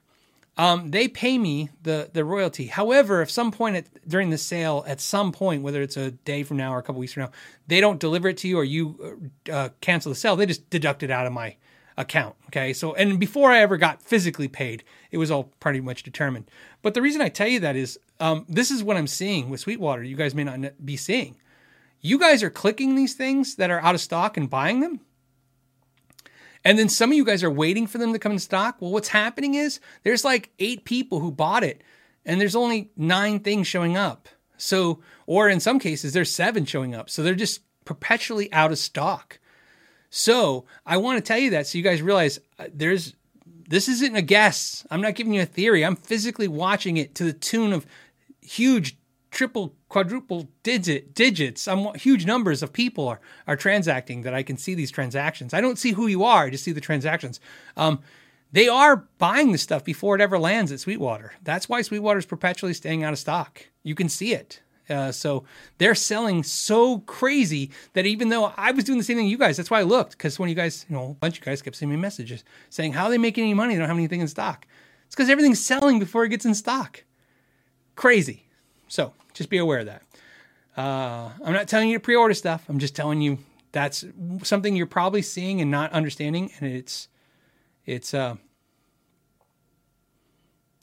Um, they pay me the the royalty. However, if some point at, during the sale, at some point, whether it's a day from now or a couple weeks from now, they don't deliver it to you or you uh, cancel the sale, they just deduct it out of my account. Okay. So, and before I ever got physically paid, it was all pretty much determined. But the reason I tell you that is um, this is what I'm seeing with Sweetwater. You guys may not be seeing. You guys are clicking these things that are out of stock and buying them. And then some of you guys are waiting for them to come in stock. Well, what's happening is there's like eight people who bought it and there's only nine things showing up. So, or in some cases, there's seven showing up. So they're just perpetually out of stock. So I want to tell you that so you guys realize uh, there's this isn't a guess. I'm not giving you a theory. I'm physically watching it to the tune of huge triple, quadruple digit digits. I'm huge numbers of people are are transacting that I can see these transactions. I don't see who you are. I just see the transactions. Um, they are buying the stuff before it ever lands at Sweetwater. That's why Sweetwater is perpetually staying out of stock. You can see it. Uh, so they're selling so crazy that even though I was doing the same thing you guys, that's why I looked because when you guys, you know, a bunch of guys kept sending me messages saying how they making any money? They don't have anything in stock. It's because everything's selling before it gets in stock. Crazy. So just be aware of that. Uh, I'm not telling you to pre-order stuff. I'm just telling you that's something you're probably seeing and not understanding, and it's it's uh,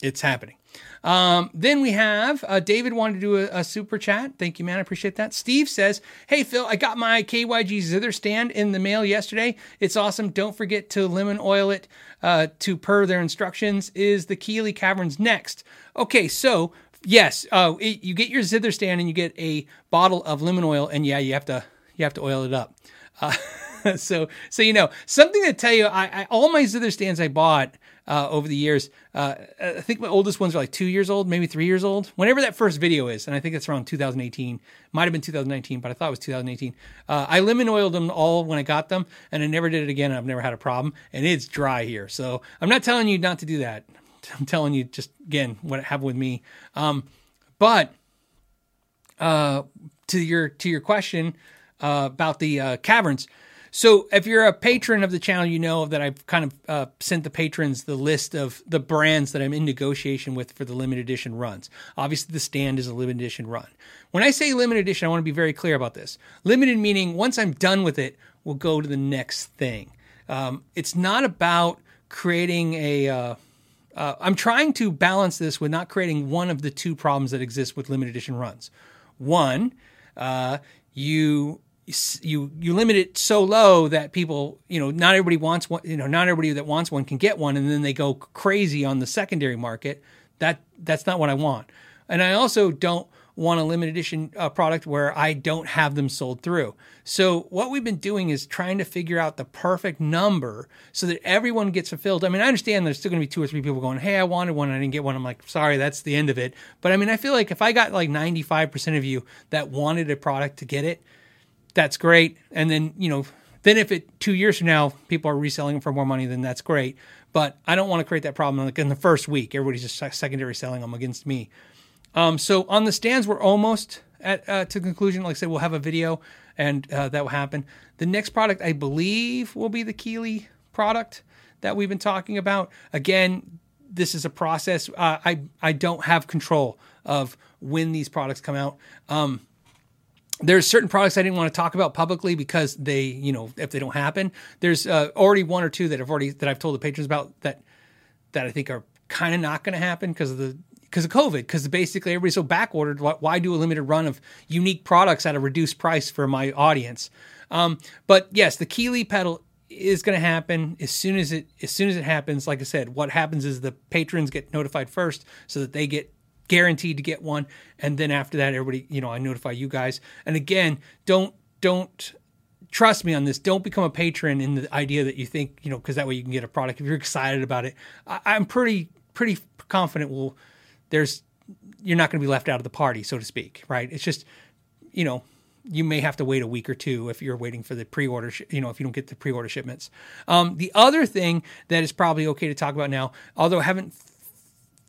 it's happening. Um, then we have uh, David wanted to do a, a, super chat. Thank you, man. I appreciate that. Steve says, Hey, Phil, I got my KYG Zither stand in the mail yesterday. It's awesome. Don't forget to lemon oil it uh, to per their instructions. Is the Keeley Caverns next? Okay, so yes, uh, it, you get your Zither stand and you get a bottle of lemon oil, and yeah, you have to you have to oil it up. Uh, so so you know something to tell you. I, I all my Zither stands I bought uh, over the years. Uh, I think my oldest ones are like two years old, maybe three years old. Whenever that first video is, and I think it's around 2018. Might have been 2019, but I thought it was 2018. Uh, I lemon oiled them all when I got them, and I never did it again. I've never had a problem, and it's dry here. So I'm not telling you not to do that. I'm telling you just again what happened with me. Um, but uh, to your to your question uh, about the uh, caverns. So if you're a patron of the channel, you know that I've kind of uh, sent the patrons the list of the brands that I'm in negotiation with for the limited edition runs. Obviously, the stand is a limited edition run. When I say limited edition, I want to be very clear about this. Limited meaning once I'm done with it, we'll go to the next thing. Um, it's not about creating a. Uh, uh, I'm trying to balance this with not creating one of the two problems that exist with limited edition runs. One, uh, you you you limit it so low that people you know not everybody wants one you know not everybody that wants one can get one and then they go crazy on the secondary market. That that's not what i want. And i also don't want a limited edition uh, product where i don't have them sold through. So what we've been doing is trying to figure out the perfect number so that everyone gets fulfilled. I mean i understand there's still going to be two or three people going hey i wanted one i didn't get one. I'm like sorry that's the end of it. But i mean i feel like if i got like 95% of you that wanted a product to get it that's great. And then, you know, then if it two years from now people are reselling them for more money, then that's great. But I don't want to create that problem like in the first week. Everybody's just secondary selling them against me. Um, so on the stands, we're almost at uh, to conclusion. Like I said, we'll have a video and uh, that will happen. The next product, I believe, will be the Keeley product that we've been talking about. Again, this is a process. Uh, I I don't have control of when these products come out. Um, there's certain products I didn't want to talk about publicly because they, you know, if they don't happen, there's uh, already one or two that have already that I've told the patrons about that that I think are kind of not going to happen because of the because of COVID. Because basically everybody's so back ordered. Why, why, do a limited run of unique products at a reduced price for my audience? Um, but yes, the Keeley pedal is going to happen as soon as it as soon as it happens. Like I said, what happens is the patrons get notified first so that they get guaranteed to get one. And then after that, everybody, you know, I notify you guys. And again, don't don't trust me on this. Don't become a patron in the idea that you think, you know, because that way you can get a product. If you're excited about it, I, am pretty pretty confident. Well, there's you're not going to be left out of the party, so to speak, right? It's just, you know, you may have to wait a week or two if you're waiting for the pre-order, sh- you know, if you don't get the pre-order shipments. Um, the other thing that is probably okay to talk about now, although I haven't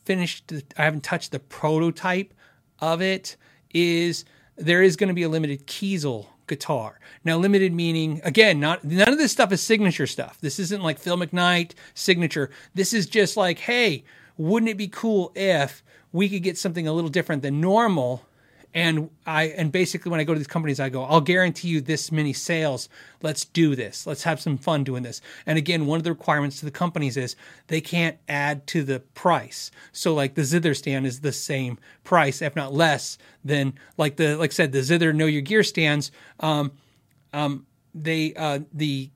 finished, I haven't touched the prototype of it, is there is going to be a limited Kiesel guitar. Now, limited meaning again, not none of this stuff is signature stuff. This isn't like Phil McKnight signature. This is just like, hey, wouldn't it be cool if we could get something a little different than normal and I and basically when I go to these companies, I go, I'll guarantee you this many sales. Let's do this. Let's have some fun doing this. And again, one of the requirements to the companies is they can't add to the price. So like the Zither stand is the same price, if not less than like the like I said the Zither Know Your Gear stands. Um, um, they uh, the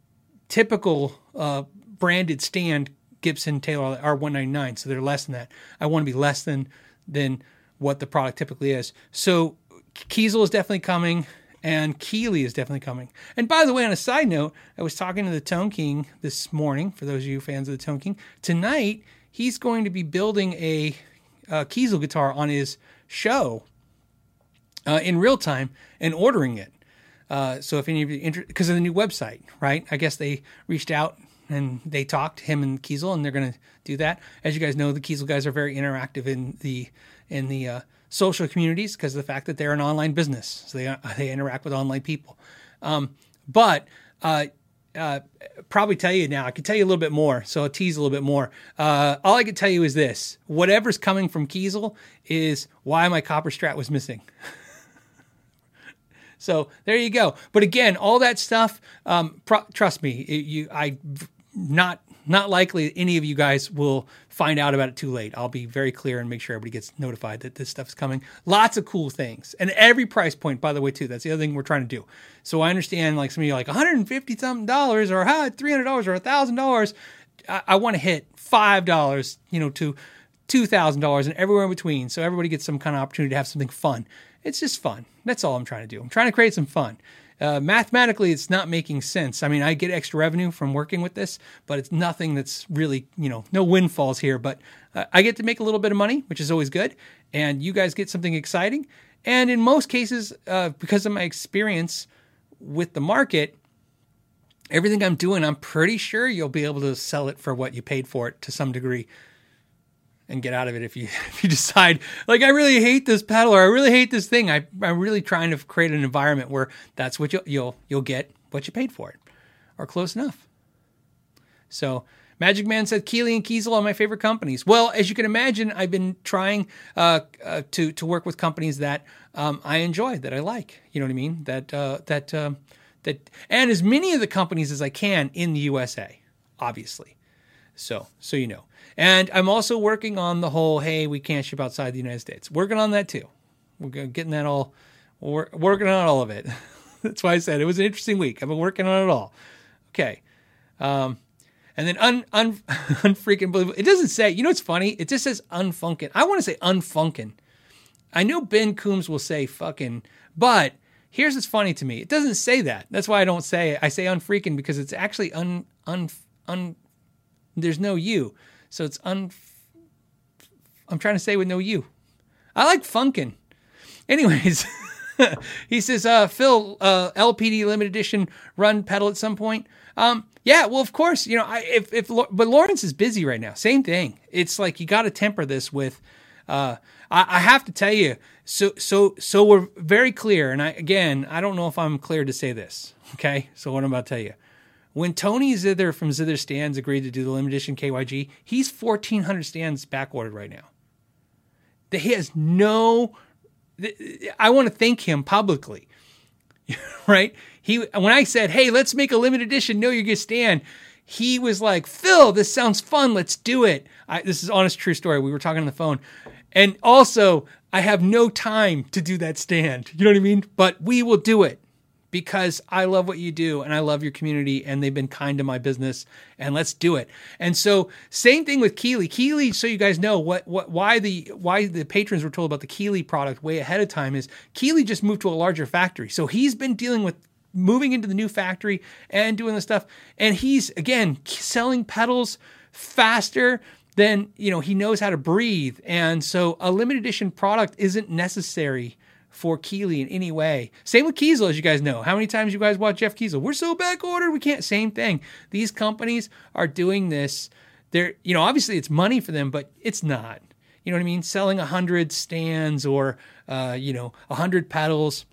typical uh, branded stand Gibson Taylor are 199 so they're less than that. I want to be less than than what the product typically is. So Kiesel is definitely coming and Keeley is definitely coming. And by the way, on a side note, I was talking to the Tone King this morning. For those of you fans of the Tone King, tonight he's going to be building a, uh Kiesel guitar on his show uh, in real time and ordering it. Uh, so if any of you because of the new website, right? I guess they reached out and they talked him and Kiesel, and they're going to do that. As you guys know, the Kiesel guys are very interactive in the in the uh, social communities because of the fact that they're an online business, so they they interact with online people. Um, but uh, uh, probably tell you now. I can tell you a little bit more, so I'll tease a little bit more. Uh, all I can tell you is this: whatever's coming from Kiesel is why my copper strat was missing. So there you go. But again, all that stuff, um, pro- trust me, it, you, I not not likely any of you guys will find out about it too late. I'll be very clear and make sure everybody gets notified that this stuff is coming. Lots of cool things, and every price point, by the way, too. That's the other thing we're trying to do. So I understand, like some of you, like 150 something dollars or huh, 300 dollars or thousand dollars. I, I want to hit five dollars, you know, to two thousand dollars and everywhere in between, so everybody gets some kind of opportunity to have something fun. It's just fun. That's all I'm trying to do. I'm trying to create some fun. Uh, mathematically, it's not making sense. I mean, I get extra revenue from working with this, but it's nothing that's really, you know, no windfalls here. But uh, I get to make a little bit of money, which is always good. And you guys get something exciting. And in most cases, uh, because of my experience with the market, everything I'm doing, I'm pretty sure you'll be able to sell it for what you paid for it to some degree and get out of it if you if you decide like I really hate this pedal or I really hate this thing. I I'm really trying to create an environment where that's what you'll you'll you'll get what you paid for it or close enough. So Magic Man said Keeley and Kiesel are my favorite companies. Well, as you can imagine, I've been trying uh, uh, to to work with companies that um, I enjoy, that I like. You know what I mean? That uh, that um, that, and as many of the companies as I can in the USA, obviously. So so you know. And I'm also working on the whole hey, we can't ship outside the United States. Working on that too. We're getting that all. We're working on all of it. That's why I said it was an interesting week. I've been working on it all. Okay. Um, and then un, un unfreaking believable. It doesn't say, you know what's funny? It just says unfunkin. I want to say unfunkin. I know Ben Coombs will say fucking, but here's what's funny to me. It doesn't say that. That's why I don't say it. I say unfreaking because it's actually un un un there's no you. So it's un I'm trying to say with no you. I like funkin. Anyways, he says, uh, Phil, uh, LPD limited edition run pedal at some point. Um, yeah, well, of course, you know, I, if, if, but Lawrence is busy right now. Same thing. It's like, you got to temper this with, uh, I, I have to tell you, so, so, so we're very clear. And I, again, I don't know if I'm clear to say this. Okay. So what I'm about to tell you, when Tony Zither from Zither Stands agreed to do the limited edition KYG, he's 1,400 stands back ordered right now. That He has no. I want to thank him publicly, right? He when I said, "Hey, let's make a limited edition, know your good stand," he was like, "Phil, this sounds fun. Let's do it." I, this is honest, true story. We were talking on the phone, and also I have no time to do that stand. You know what I mean? But we will do it because I love what you do and I love your community and they've been kind to my business and let's do it. And so same thing with Keeley. Keeley, so you guys know what what why the why the patrons were told about the Keeley product way ahead of time is Keeley just moved to a larger factory. So he's been dealing with moving into the new factory and doing the stuff and he's again selling pedals faster than you know he knows how to breathe and so a limited edition product isn't necessary for Keeley in any way. Same with Kiesel, as you guys know. How many times you guys watch Jeff Kiesel? We're so back ordered, we can't. Same thing. These companies are doing this. They're, you know, obviously it's money for them, but it's not. You know what I mean? Selling a hundred stands or, uh, you know, a hundred pedals.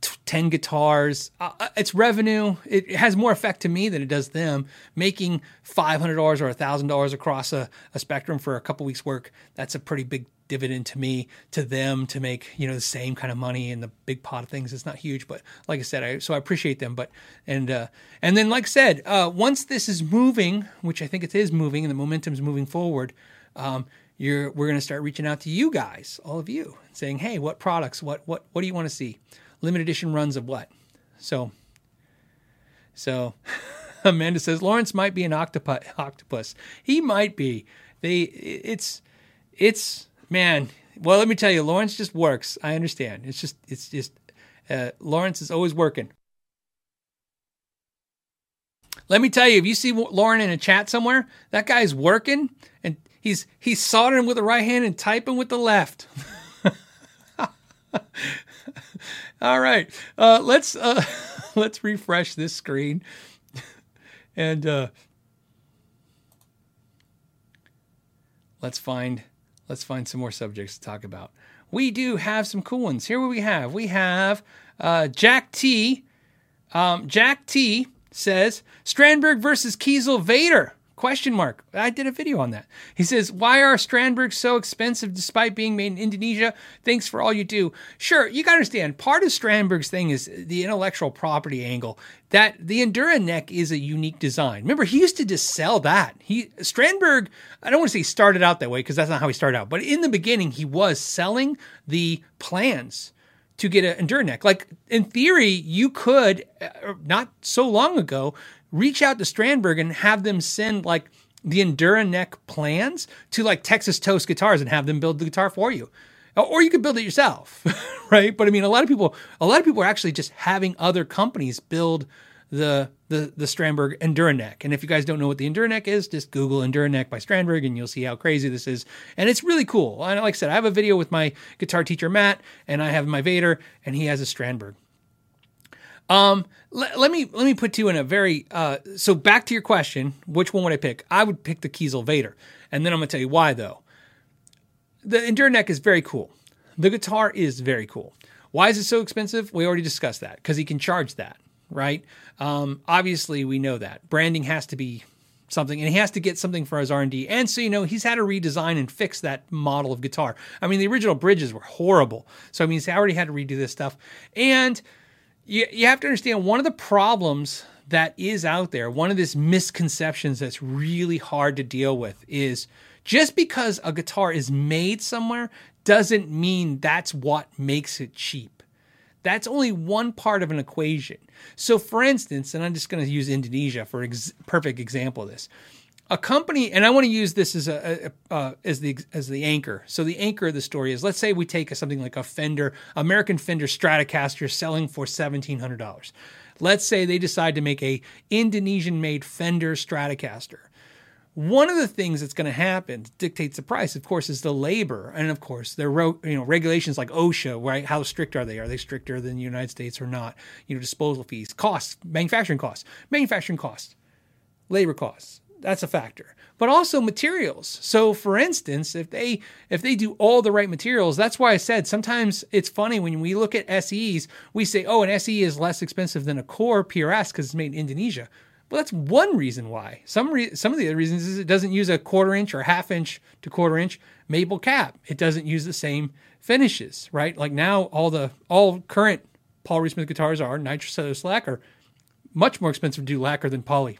10 guitars. Uh, it's revenue. It has more effect to me than it does them. Making $500 or $1,000 across a, a spectrum for a couple weeks' work, that's a pretty big dividend to me, to them to make, you know, the same kind of money in the big pot of things. It's not huge, but like I said, I, so I appreciate them. But, and, uh, and then, like I said, uh, once this is moving, which I think it is moving and the momentum's moving forward, um, you're, we're going to start reaching out to you guys, all of you, saying, hey, what products, what, what, what do you want to see? Limited edition runs of what? So, so Amanda says Lawrence might be an octopi- octopus. He might be. They, it's, it's man. Well, let me tell you, Lawrence just works. I understand. It's just, it's just, uh, Lawrence is always working. Let me tell you, if you see Lauren in a chat somewhere, that guy's working and he's he's soldering with the right hand and typing with the left. All right, uh, let's uh, let's refresh this screen and uh, let's find let's find some more subjects to talk about. We do have some cool ones. Here What we have we have uh, Jack T. Um, Jack T says Strandberg versus Kiesel Vader. Question mark. I did a video on that. He says, Why are Strandbergs so expensive despite being made in Indonesia? Thanks for all you do. Sure, you gotta understand, part of Strandberg's thing is the intellectual property angle. That the EndurNeck is a unique design. Remember, he used to just sell that. He Strandberg, I don't want to say he started out that way because that's not how he started out, but in the beginning, he was selling the plans to get an EndurNeck. Like in theory, you could uh, not so long ago reach out to Strandberg and have them send like the EndurNeck plans to like Texas Toast Guitars and have them build the guitar for you. Or you could build it yourself, right? But I mean, a lot of people, a lot of people are actually just having other companies build the the the Strandberg EndurNeck. And if you guys don't know what the EndurNeck is, just Google EndurNeck by Strandberg, and you'll see how crazy this is. And it's really cool. And like I said, I have a video with my guitar teacher Matt, and I have my Vader, and he has a Strandberg. Um, let, let me let me put you in a very uh. So back to your question, which one would I pick? I would pick the Kiesel Vader, and then I'm gonna tell you why though. The EndurNeck is very cool. The guitar is very cool. Why is it so expensive? We already discussed that because he can charge that, right? Um, obviously, we know that branding has to be something, and he has to get something for his R and D. And so, you know, he's had to redesign and fix that model of guitar. I mean, the original bridges were horrible, so I mean, he's already had to redo this stuff. And you you have to understand one of the problems that is out there, one of these misconceptions that's really hard to deal with is just because a guitar is made somewhere doesn't mean that's what makes it cheap. That's only one part of an equation. So, for instance, and I'm just going to use Indonesia for ex- perfect example of this. A company, and I want to use this as a, a as the as the anchor. So the anchor of the story is: let's say we take something like a Fender, American Fender Stratocaster, selling for seventeen hundred dollars. Let's say they decide to make a Indonesian made Fender Stratocaster. One of the things that's going to happen dictates the price, of course, is the labor, and of course, there are you know regulations like OSHA, right? How strict are they? Are they stricter than the United States or not? You know, disposal fees, costs, manufacturing costs, manufacturing costs, labor costs. That's a factor, but also materials. So, for instance, if they if they do all the right materials, that's why I said sometimes it's funny when we look at SEs, we say, oh, an SE is less expensive than a core PRS because it's made in Indonesia. Well, that's one reason why. Some re- some of the other reasons is it doesn't use a quarter inch or half inch to quarter inch maple cap. It doesn't use the same finishes, right? Like now, all the all current Paul Reed Smith guitars are nitrocellulose lacquer, much more expensive to do lacquer than poly.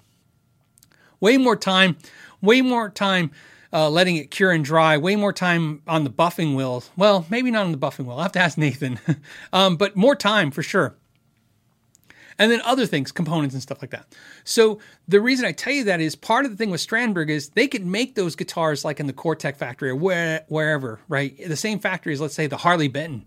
Way more time, way more time uh, letting it cure and dry. Way more time on the buffing wheel. Well, maybe not on the buffing wheel. I'll have to ask Nathan, um, but more time for sure and then other things, components and stuff like that. So the reason I tell you that is part of the thing with Strandberg is they could make those guitars like in the Cortec factory or where, wherever, right? The same factory as let's say the Harley Benton.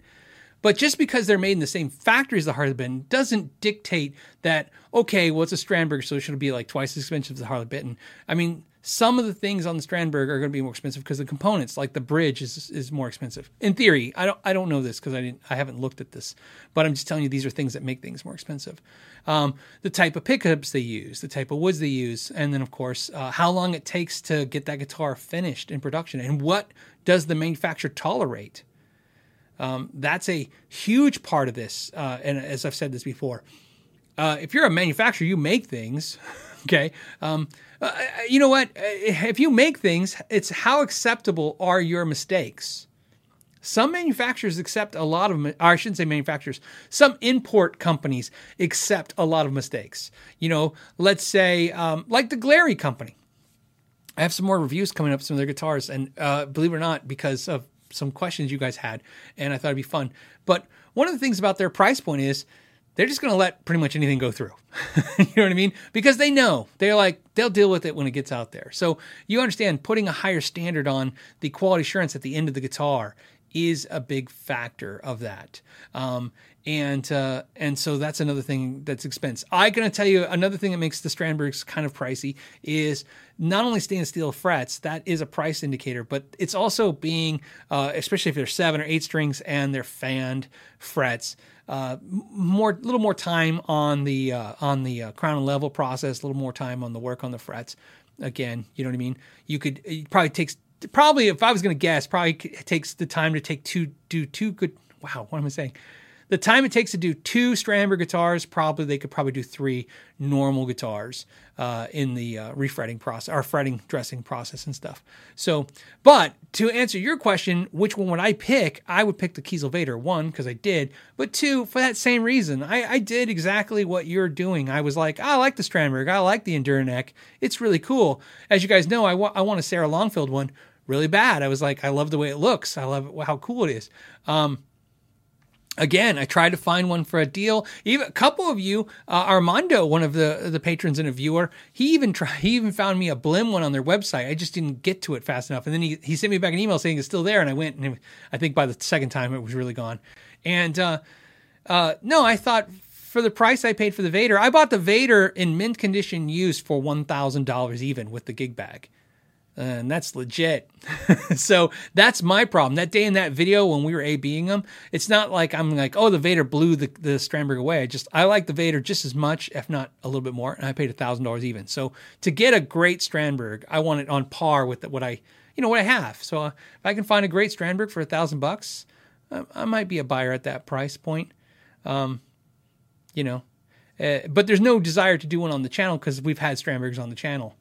But just because they're made in the same factory as the Harley Benton doesn't dictate that, okay, well, it's a Strandberg, so it should be like twice as expensive as the Harley Benton. I mean, some of the things on the Strandberg are going to be more expensive because the components, like the bridge, is is more expensive. In theory, I don't I don't know this because I didn't I haven't looked at this, but I'm just telling you these are things that make things more expensive. Um, the type of pickups they use, the type of woods they use, and then of course uh, how long it takes to get that guitar finished in production, and what does the manufacturer tolerate. Um, that's a huge part of this, uh, and as I've said this before, uh, if you're a manufacturer, you make things. Okay. Um, uh, you know what? If you make things, it's how acceptable are your mistakes? Some manufacturers accept a lot of, I shouldn't say manufacturers, some import companies accept a lot of mistakes. You know, let's say, um, like the Glarry company. I have some more reviews coming up, some of their guitars, and uh, believe it or not, because of some questions you guys had, and I thought it'd be fun. But one of the things about their price point is they're just going to let pretty much anything go through. you know what I mean? Because they know they're like they'll deal with it when it gets out there. So you understand putting a higher standard on the quality assurance at the end of the guitar is a big factor of that. Um, and uh, and so that's another thing that's expense. I'm gonna tell you another thing that makes the Strandbergs kind of pricey is not only stainless steel frets that is a price indicator, but it's also being uh, especially if they're seven or eight strings and they're fanned frets. Uh, more, little more time on the uh, on the uh, crown and level process, a little more time on the work on the frets. Again, you know what I mean. You could it probably takes probably if I was going to guess, probably takes the time to take two do two good. Wow, what am I saying? The time it takes to do two Strandberg guitars, probably they could probably do three normal guitars uh, in the uh, refretting process or fretting dressing process and stuff. So, but to answer your question, which one would I pick? I would pick the Kiesel Vader one because I did, but two for that same reason. I, I did exactly what you're doing. I was like, I like the Strandberg, I like the EndurNeck. It's really cool. As you guys know, I, wa- I want a Sarah Longfield one really bad. I was like, I love the way it looks. I love how cool it is. Um, again, I tried to find one for a deal. Even a couple of you, uh, Armando, one of the the patrons and a viewer, he even tried. He even found me a Blim one on their website. I just didn't get to it fast enough, and then he he sent me back an email saying it's still there, and I went, and I think by the second time it was really gone. And uh, uh, no, I thought. For the price I paid for the Vader, I bought the Vader in mint condition used for one thousand dollars even with the gig bag and that's legit. so that's my problem. That day in that video when we were ABing them, it's not like I'm like, oh, the Vader blew the, the Strandberg away. I just I like the Vader just as much, if not a little bit more, and I paid a thousand dollars even. So to get a great Strandberg, I want it on par with what I you know what I have. So uh, if I can find a great Strandberg for a thousand bucks, I, I might be a buyer at that price point. Um, you know, uh, but there's no desire to do one on the channel because we've had Strandbergs on the channel.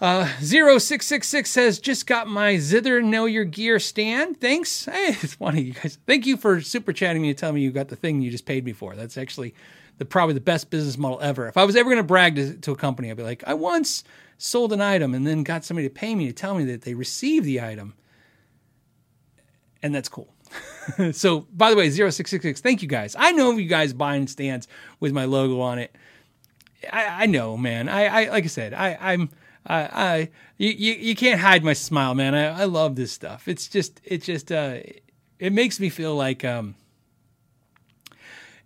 Uh, 0666 says, just got my Zither Know Your Gear stand. Thanks. Hey, it's funny, you guys. Thank you for super chatting me to tell me you got the thing you just paid me for. That's actually the probably the best business model ever. If I was ever going to brag to, to a company, I'd be like, I once sold an item and then got somebody to pay me to tell me that they received the item. And that's cool. so, by the way, 0666, thank you guys. I know you guys buying stands with my logo on it. I, I know, man. I, I like I said, I, I'm I, I you, you you can't hide my smile, man. I, I love this stuff. It's just it just uh it makes me feel like um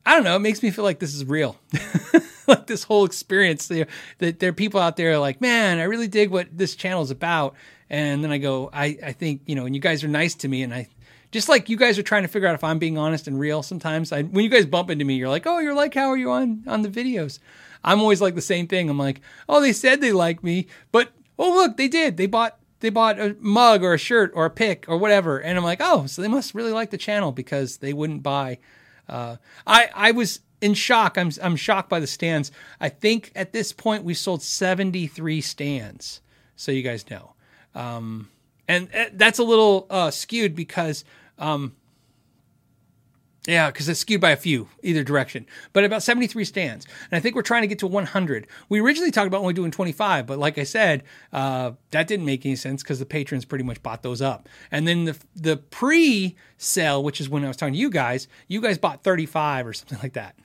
I don't know, it makes me feel like this is real. like this whole experience there that there are people out there like, man, I really dig what this channel is about. And then I go, I, I think, you know, and you guys are nice to me and I just like you guys are trying to figure out if I'm being honest and real sometimes. I, when you guys bump into me, you're like, oh, you're like, how are you on, on the videos? I'm always like the same thing. I'm like, oh, they said they like me, but oh, look, they did. They bought, they bought a mug or a shirt or a pick or whatever. And I'm like, oh, so they must really like the channel because they wouldn't buy. Uh, I, I was in shock. I'm, I'm shocked by the stands. I think at this point we sold 73 stands. So you guys know. Um, and uh, that's a little uh, skewed because um, yeah, because it's skewed by a few either direction, but about 73 stands. And I think we're trying to get to 100. We originally talked about only doing 25, but like I said, uh, that didn't make any sense because the patrons pretty much bought those up. And then the the pre sale, which is when I was talking to you guys, you guys bought 35 or something like that.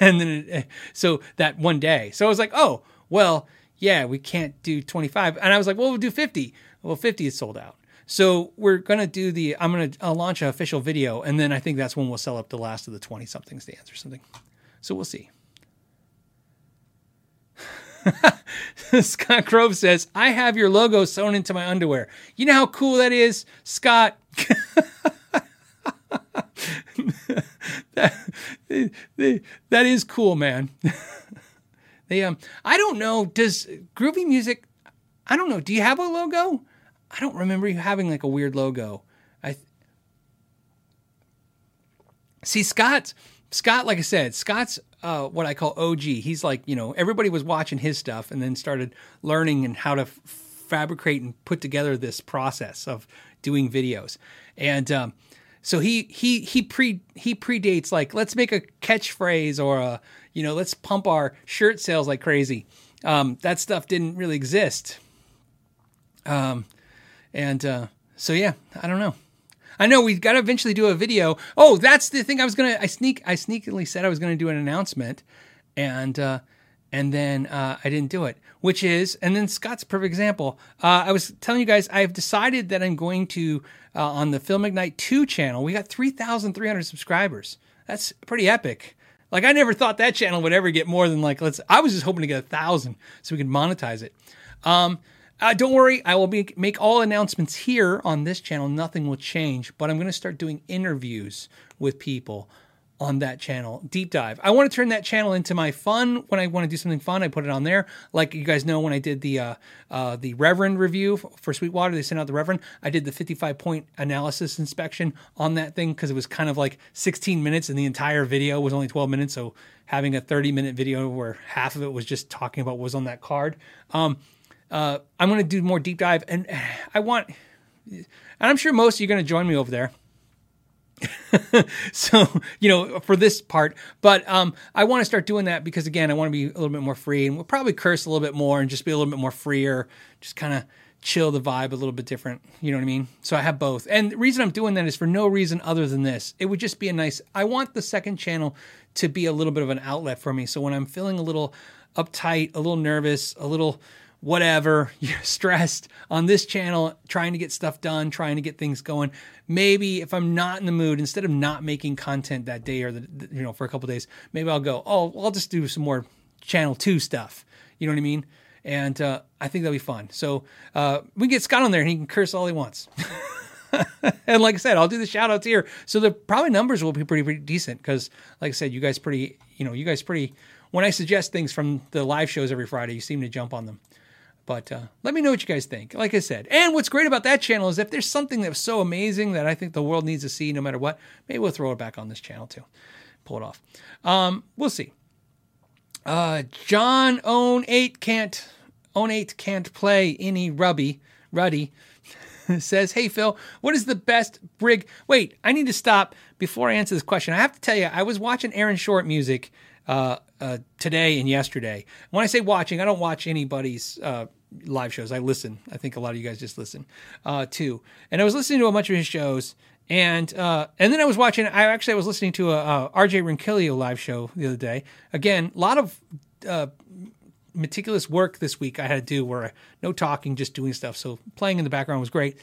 and then it, so that one day, so I was like, oh well, yeah, we can't do 25. And I was like, well, we'll do 50. Well, 50 is sold out. So we're gonna do the. I'm gonna uh, launch an official video, and then I think that's when we'll sell up the last of the twenty something stands or something. So we'll see. Scott Grove says, "I have your logo sewn into my underwear. You know how cool that is, Scott." that, that is cool, man. they um, I don't know. Does Groovy Music? I don't know. Do you have a logo? I don't remember you having like a weird logo. I th- see Scott. Scott, like I said, Scott's uh, what I call OG. He's like you know everybody was watching his stuff and then started learning and how to f- fabricate and put together this process of doing videos, and um, so he he he pre he predates like let's make a catchphrase or a you know let's pump our shirt sales like crazy. Um, that stuff didn't really exist. Um, and uh, so yeah, I don't know. I know we got to eventually do a video. Oh, that's the thing I was gonna. I sneak. I sneakily said I was gonna do an announcement, and uh, and then uh, I didn't do it. Which is, and then Scott's perfect example. Uh, I was telling you guys, I've decided that I'm going to uh, on the Phil McKnight Two channel. We got three thousand three hundred subscribers. That's pretty epic. Like I never thought that channel would ever get more than like let's. I was just hoping to get a thousand so we could monetize it. Um, uh, don't worry, I will be, make all announcements here on this channel. Nothing will change, but I'm going to start doing interviews with people on that channel. Deep dive. I want to turn that channel into my fun. When I want to do something fun, I put it on there. Like you guys know, when I did the uh, uh, the Reverend review for Sweetwater, they sent out the Reverend. I did the 55 point analysis inspection on that thing because it was kind of like 16 minutes, and the entire video was only 12 minutes. So having a 30 minute video where half of it was just talking about what was on that card. Um, uh, I'm going to do more deep dive, and I want, and I'm sure most of you are going to join me over there. so you know for this part but um i want to start doing that because again i want to be a little bit more free and we'll probably curse a little bit more and just be a little bit more freer just kind of chill the vibe a little bit different you know what i mean so i have both and the reason i'm doing that is for no reason other than this it would just be a nice i want the second channel to be a little bit of an outlet for me so when i'm feeling a little uptight a little nervous a little whatever, you're stressed on this channel, trying to get stuff done, trying to get things going. Maybe if I'm not in the mood, instead of not making content that day or the, you know for a couple days, maybe I'll go. Oh, I'll just do some more channel two stuff. You know what I mean? And uh, I think that'll be fun. So uh, we get Scott on there, and he can curse all he wants. and like I said, I'll do the shout outs here. So the probably numbers will be pretty, pretty decent because, like I said, you guys pretty, you know, you guys pretty. When I suggest things from the live shows every Friday, you seem to jump on them. But uh, let me know what you guys think. Like I said, and what's great about that channel is if there's something that's so amazing that I think the world needs to see, no matter what, maybe we'll throw it back on this channel too. Pull it off. Um, we'll see. Uh, John Own Eight can't Own Eight can't play any rubby ruddy. says, "Hey Phil, what is the best rig?" Wait, I need to stop before I answer this question. I have to tell you, I was watching Aaron Short music uh, uh, today and yesterday. When I say watching, I don't watch anybody's uh, live shows. I listen. I think a lot of you guys just listen uh, too. And I was listening to a bunch of his shows, and uh, and then I was watching. I actually I was listening to a, a RJ Ronquillo live show the other day. Again, a lot of uh, meticulous work this week I had to do where no talking, just doing stuff. So playing in the background was great.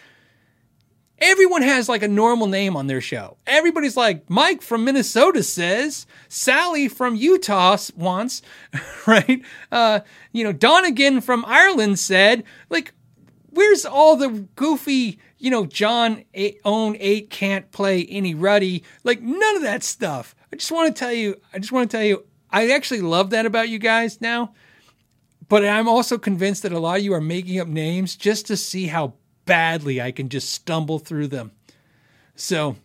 Everyone has like a normal name on their show. Everybody's like, Mike from Minnesota says, Sally from Utah wants, right? Uh, you know, Donegan from Ireland said, like, where's all the goofy, you know, John eight, own eight can't play any ruddy, like none of that stuff. I just want to tell you, I just want to tell you, I actually love that about you guys now. But I'm also convinced that a lot of you are making up names just to see how badly I can just stumble through them. So,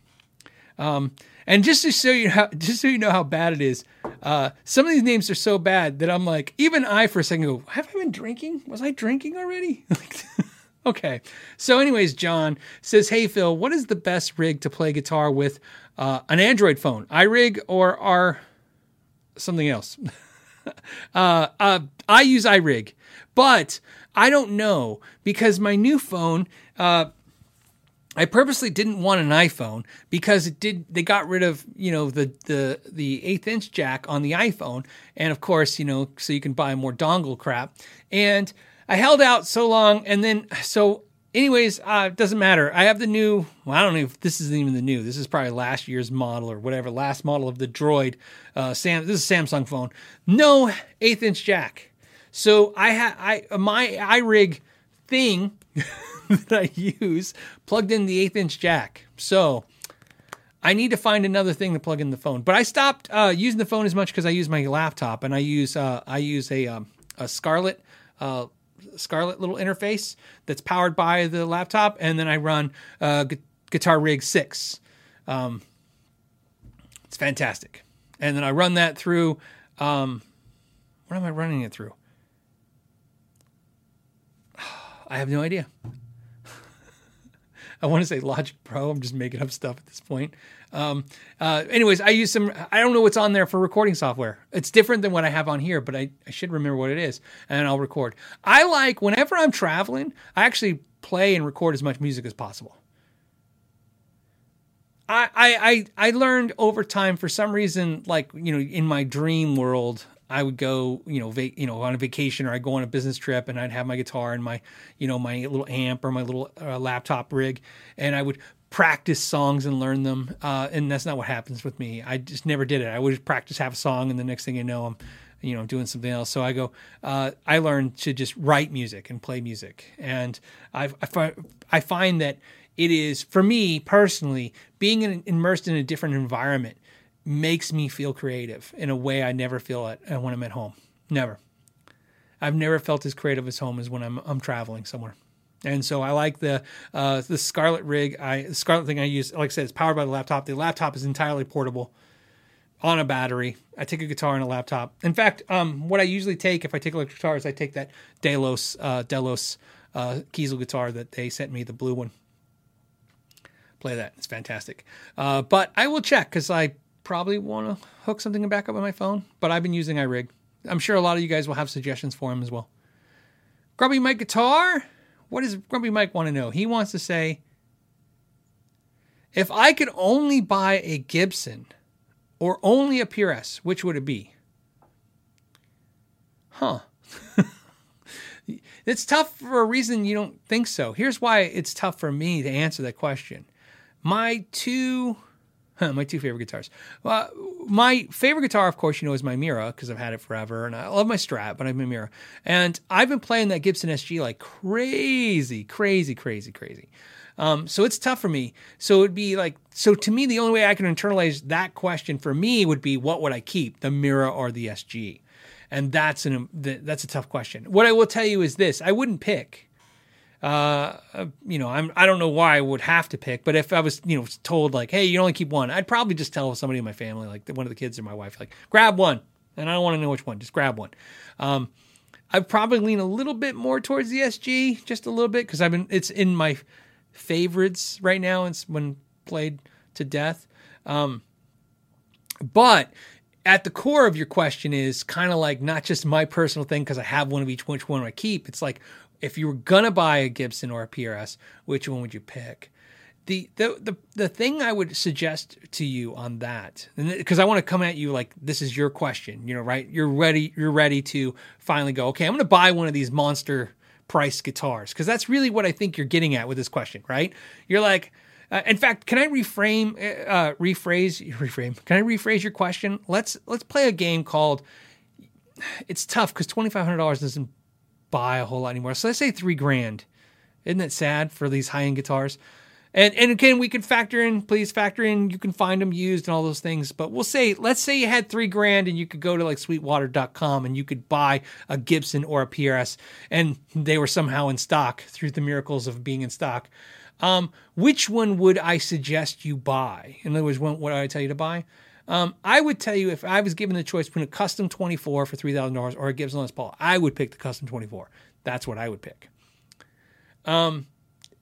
um, and just to show you how, just so you know how bad it is, uh, some of these names are so bad that I'm like, even I for a second go, have I been drinking? Was I drinking already? okay. So, anyways, John says, Hey, Phil, what is the best rig to play guitar with uh, an Android phone, iRig or R something else? uh, uh, I use iRig, but I don't know because my new phone, uh, I purposely didn't want an iPhone because it did. They got rid of you know the the the eighth inch jack on the iPhone, and of course you know so you can buy more dongle crap. And I held out so long, and then so anyways, uh, doesn't matter. I have the new. Well, I don't know if this isn't even the new. This is probably last year's model or whatever. Last model of the Droid. Uh, Sam. This is Samsung phone. No eighth inch jack. So I had I my iRig thing that I use plugged in the eighth inch jack. So I need to find another thing to plug in the phone. But I stopped uh, using the phone as much because I use my laptop and I use uh, I use a um, a Scarlett uh, Scarlett little interface that's powered by the laptop, and then I run uh, Gu- Guitar Rig Six. Um, it's fantastic, and then I run that through. Um, what am I running it through? I have no idea. I want to say Logic Pro. I'm just making up stuff at this point. Um, uh, anyways, I use some. I don't know what's on there for recording software. It's different than what I have on here, but I, I should remember what it is, and I'll record. I like whenever I'm traveling. I actually play and record as much music as possible. I, I, I I learned over time for some reason, like, you know, in my dream world, I would go, you know, va- you know, on a vacation or I'd go on a business trip and I'd have my guitar and my, you know, my little amp or my little uh, laptop rig and I would practice songs and learn them. Uh, and that's not what happens with me. I just never did it. I would practice half a song and the next thing you know, I'm, you know, doing something else. So I go, uh, I learned to just write music and play music. And I've, I, fi- I find that it is, for me personally, being in, immersed in a different environment makes me feel creative in a way I never feel it uh, when I'm at home. Never. I've never felt as creative as home as when I'm I'm traveling somewhere. And so I like the uh, the Scarlett rig. I the Scarlett thing I use, like I said, it's powered by the laptop. The laptop is entirely portable on a battery. I take a guitar and a laptop. In fact, um, what I usually take if I take electric guitar is I take that Delos uh, Delos uh, Kiesel guitar that they sent me, the blue one. Play that; it's fantastic. Uh, but I will check because I probably want to hook something back up on my phone. But I've been using iRig. I'm sure a lot of you guys will have suggestions for him as well. Grumpy Mike guitar. What does Grumpy Mike want to know? He wants to say, if I could only buy a Gibson or only a PRS, which would it be? Huh. it's tough for a reason you don't think so. Here's why it's tough for me to answer that question. My two my two favorite guitars. Well, my favorite guitar, of course, you know, is my Mira because I've had it forever, and I love my Strat, but I have my Mira, and I've been playing that Gibson SG like crazy, crazy, crazy, crazy. Um, so it's tough for me. So it'd be like, so to me, the only way I can internalize that question for me would be, what would I keep, the Mira or the SG? And that's an that's a tough question. What I will tell you is this: I wouldn't pick uh, you know, I'm I don't know why I would have to pick, but if I was, you know, told like, hey, you only keep one, I'd probably just tell somebody in my family, like one of the kids or my wife, like, grab one, and I don't want to know which one, just grab one. Um, I'd probably lean a little bit more towards the SG, just a little bit, because I've been it's in my favorites right now. It's when played to death. Um, but at the core of your question is kind of like not just my personal thing because I have one of each, which one do I keep? It's like if you were gonna buy a Gibson or a PRS, which one would you pick? The the the, the thing I would suggest to you on that, because I want to come at you like this is your question, you know, right? You're ready. You're ready to finally go. Okay, I'm gonna buy one of these monster price guitars because that's really what I think you're getting at with this question, right? You're like. Uh, in fact, can I reframe, uh, rephrase, reframe? Can I rephrase your question? Let's let's play a game called. It's tough because twenty five hundred dollars doesn't buy a whole lot anymore. So let's say three grand. Isn't that sad for these high end guitars? And and again, we can factor in, please factor in, you can find them used and all those things. But we'll say, let's say you had three grand and you could go to like sweetwater.com and you could buy a Gibson or a PRS and they were somehow in stock through the miracles of being in stock. Um, which one would I suggest you buy? In other words, what would I tell you to buy? Um, I would tell you if I was given the choice between a custom 24 for $3,000 or a Gibson Les Paul, I would pick the custom 24. That's what I would pick. Um,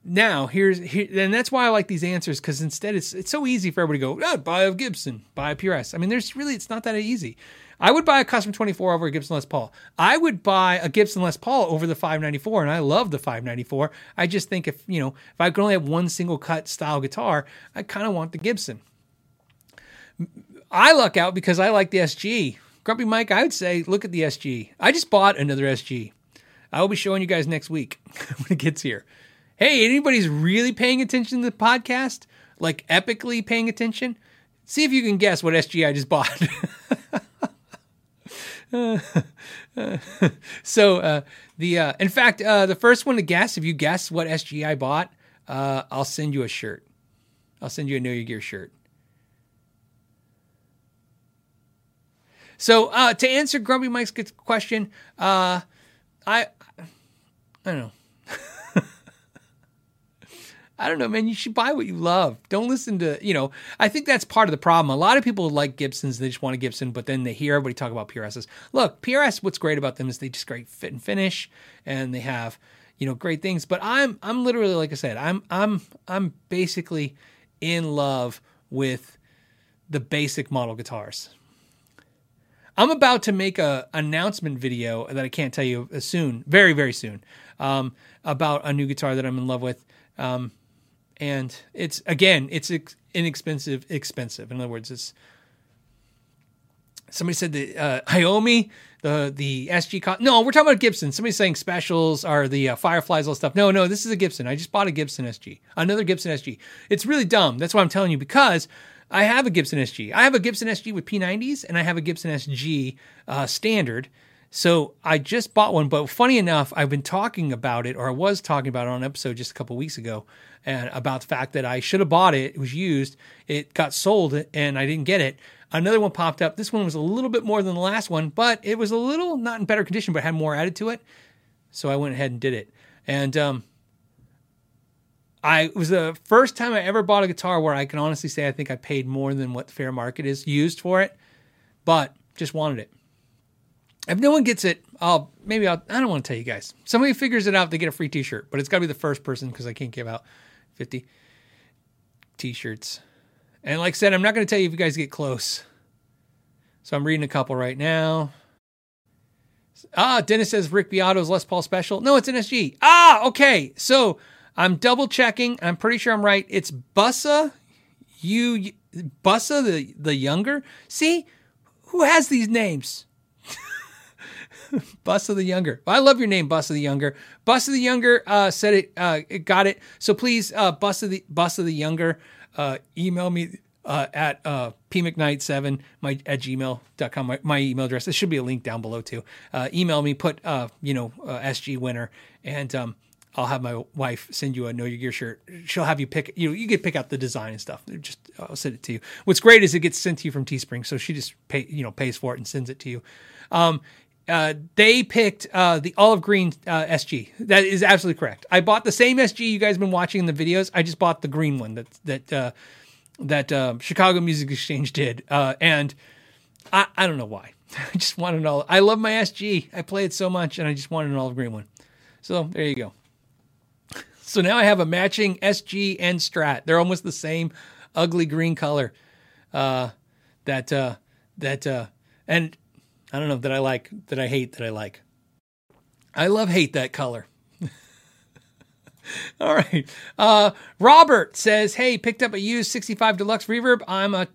now here's here, and that's why I like these answers because instead it's it's so easy for everybody to go oh, buy a Gibson, buy a PRS. I mean, there's really it's not that easy. I would buy a custom 24 over a Gibson Les Paul. I would buy a Gibson Les Paul over the 594, and I love the 594. I just think if you know if I could only have one single cut style guitar, I kind of want the Gibson. I luck out because I like the SG. Grumpy Mike, I would say look at the SG. I just bought another SG. I will be showing you guys next week when it gets here. Hey, anybody's really paying attention to the podcast? Like epically paying attention? See if you can guess what SG I just bought. so uh, the uh, in fact uh, the first one to guess if you guess what SG I bought, uh, I'll send you a shirt. I'll send you a Know Your Gear shirt. So uh, to answer Grumpy Mike's question, uh, I I don't know. I don't know, man. You should buy what you love. Don't listen to, you know, I think that's part of the problem. A lot of people like Gibsons. They just want a Gibson, but then they hear everybody talk about PRSs. Look, PRS, what's great about them is they just great fit and finish, and they have, you know, great things. But I'm I'm literally like I said, I'm I'm I'm basically in love with the basic model guitars. I'm about to make a announcement video that I can't tell you soon, very very soon, um, about a new guitar that I'm in love with, um, and it's again it's ex- inexpensive, expensive. In other words, it's somebody said the uh, Iommi, the the SG. Co- no, we're talking about Gibson. Somebody's saying specials are the uh, Fireflies, all stuff. No, no, this is a Gibson. I just bought a Gibson SG, another Gibson SG. It's really dumb. That's why I'm telling you because I have a Gibson SG. I have a Gibson SG with P90s, and I have a Gibson SG uh, standard. So I just bought one, but funny enough, I've been talking about it, or I was talking about it on an episode just a couple weeks ago, and about the fact that I should have bought it. It was used. It got sold, and I didn't get it. Another one popped up. This one was a little bit more than the last one, but it was a little not in better condition, but had more added to it. So I went ahead and did it. And um, I was the first time I ever bought a guitar where I can honestly say I think I paid more than what fair market is used for it, but just wanted it. If no one gets it, I'll maybe I'll, I don't want to tell you guys. Somebody figures it out, they get a free T-shirt, but it's got to be the first person because I can't give out fifty T-shirts. And like I said, I'm not going to tell you if you guys get close. So I'm reading a couple right now. Ah, Dennis says Rick Beato's Les Paul special. No, it's an SG. Ah, okay. So I'm double checking. I'm pretty sure I'm right. It's Bussa, you Bussa the the younger. See, who has these names? Bussa the Younger. I love your name, Bussa the Younger. Bussa the Younger uh, said it, uh, it got it. So please, uh, Bussa the Bussa the Younger, uh, email me uh, at uh, pmcknight7 my at gmail.com my, my email address there should be a link down below too uh, email me put uh, you know sg winner and um, i'll have my wife send you a know your gear shirt she'll have you pick you know you get pick out the design and stuff just i'll send it to you what's great is it gets sent to you from teespring so she just pay you know pays for it and sends it to you um, uh, they picked uh, the olive green uh, SG. That is absolutely correct. I bought the same SG you guys have been watching in the videos. I just bought the green one that that uh, that uh, Chicago Music Exchange did, uh, and I, I don't know why. I just wanted an all. I love my SG. I play it so much, and I just wanted an olive green one. So there you go. So now I have a matching SG and Strat. They're almost the same ugly green color. Uh, that uh, that uh, and I don't know that I like that I hate that I like. I love hate that color. All right. Uh, Robert says, "Hey, picked up a used 65 Deluxe Reverb. I'm a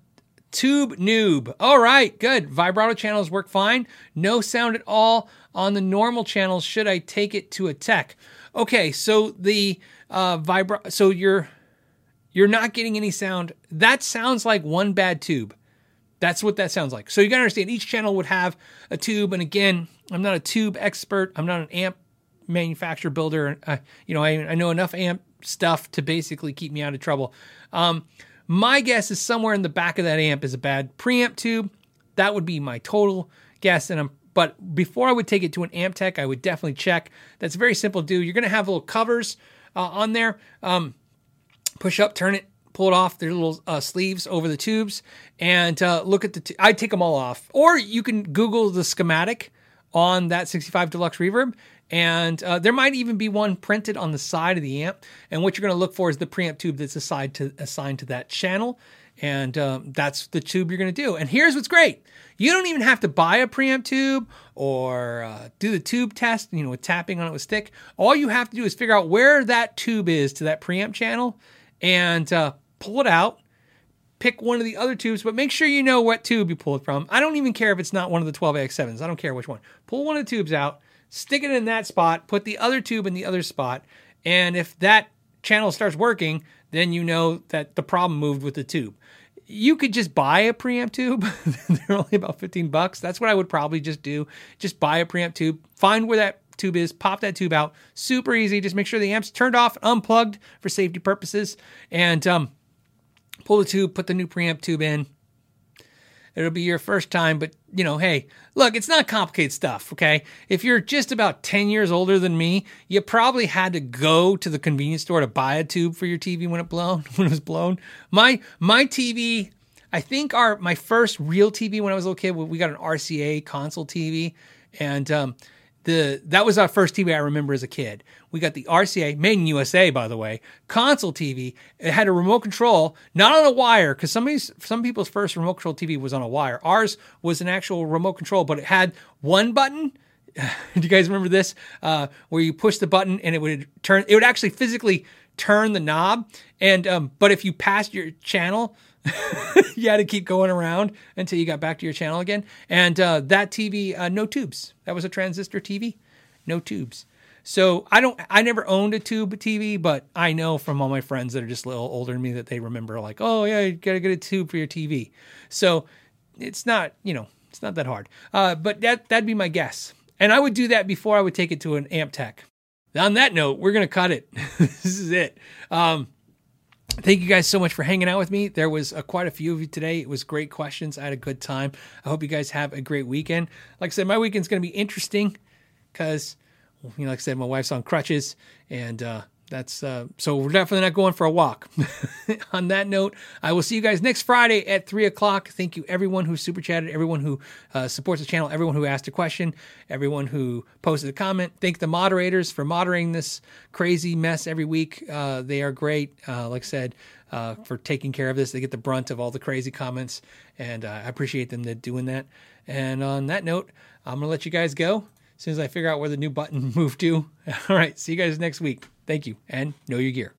tube noob. All right, good. Vibrato channels work fine. No sound at all on the normal channels. Should I take it to a tech? Okay, so the uh, vibra. So you're you're not getting any sound. That sounds like one bad tube. That's what that sounds like. So you got to understand each channel would have a tube. And again, I'm not a tube expert. I'm not an amp manufacturer builder. Uh, you know, I, I, know enough amp stuff to basically keep me out of trouble. Um, my guess is somewhere in the back of that amp is a bad preamp tube. That would be my total guess. And I'm, but before I would take it to an amp tech, I would definitely check. That's very simple to do. You're going to have little covers uh, on there. Um, push up, turn it, pull it off. There's little uh, sleeves over the tubes, and uh, look at the. T- I'd take them all off, or you can Google the schematic on that 65 Deluxe Reverb, and uh, there might even be one printed on the side of the amp. And what you're going to look for is the preamp tube that's assigned to assigned to that channel, and um, that's the tube you're going to do. And here's what's great: you don't even have to buy a preamp tube or uh, do the tube test, you know, with tapping on it with stick. All you have to do is figure out where that tube is to that preamp channel, and uh, pull it out. Pick one of the other tubes, but make sure you know what tube you pulled from. I don't even care if it's not one of the 12AX7s. I don't care which one. Pull one of the tubes out, stick it in that spot, put the other tube in the other spot, and if that channel starts working, then you know that the problem moved with the tube. You could just buy a preamp tube. They're only about 15 bucks. That's what I would probably just do. Just buy a preamp tube, find where that tube is, pop that tube out. Super easy. Just make sure the amp's turned off, unplugged for safety purposes, and um, pull the tube, put the new preamp tube in. It'll be your first time, but you know, hey, look, it's not complicated stuff, okay? If you're just about 10 years older than me, you probably had to go to the convenience store to buy a tube for your TV when it blown, when it was blown. My my TV, I think our my first real TV when I was a little kid, we got an RCA console TV, and um, the that was our first TV I remember as a kid. We got the RCA, made in USA, by the way, console TV. It had a remote control, not on a wire, because somebody's some people's first remote control TV was on a wire. Ours was an actual remote control, but it had one button. Do you guys remember this? Uh, where you push the button and it would turn. It would actually physically turn the knob, and um, but if you passed your channel, you had to keep going around until you got back to your channel again. And uh, that TV, uh, no tubes. That was a transistor TV, no tubes. So I don't, I never owned a tube TV, but I know from all my friends that are just a little older than me that they remember like, oh yeah, you gotta get a tube for your TV. So it's not, you know, it's not that hard. Uh, but that that'd be my guess. And I would do that before I would take it to an amp tech. On that note, we're gonna cut it. this is it. Um, Thank you guys so much for hanging out with me. There was uh, quite a few of you today. It was great questions. I had a good time. I hope you guys have a great weekend. Like I said, my weekend's going to be interesting because, you know, like I said, my wife's on crutches, and uh, that's uh, so we're definitely not going for a walk. on that note, I will see you guys next Friday at three o'clock. Thank you, everyone who super chatted, everyone who uh, supports the channel, everyone who asked a question, everyone who posted a comment. Thank the moderators for moderating this crazy mess every week. Uh, they are great. Uh, like I said, uh, for taking care of this, they get the brunt of all the crazy comments, and uh, I appreciate them doing that. And on that note, I'm gonna let you guys go as soon as I figure out where the new button moved to. All right, see you guys next week. Thank you, and know your gear.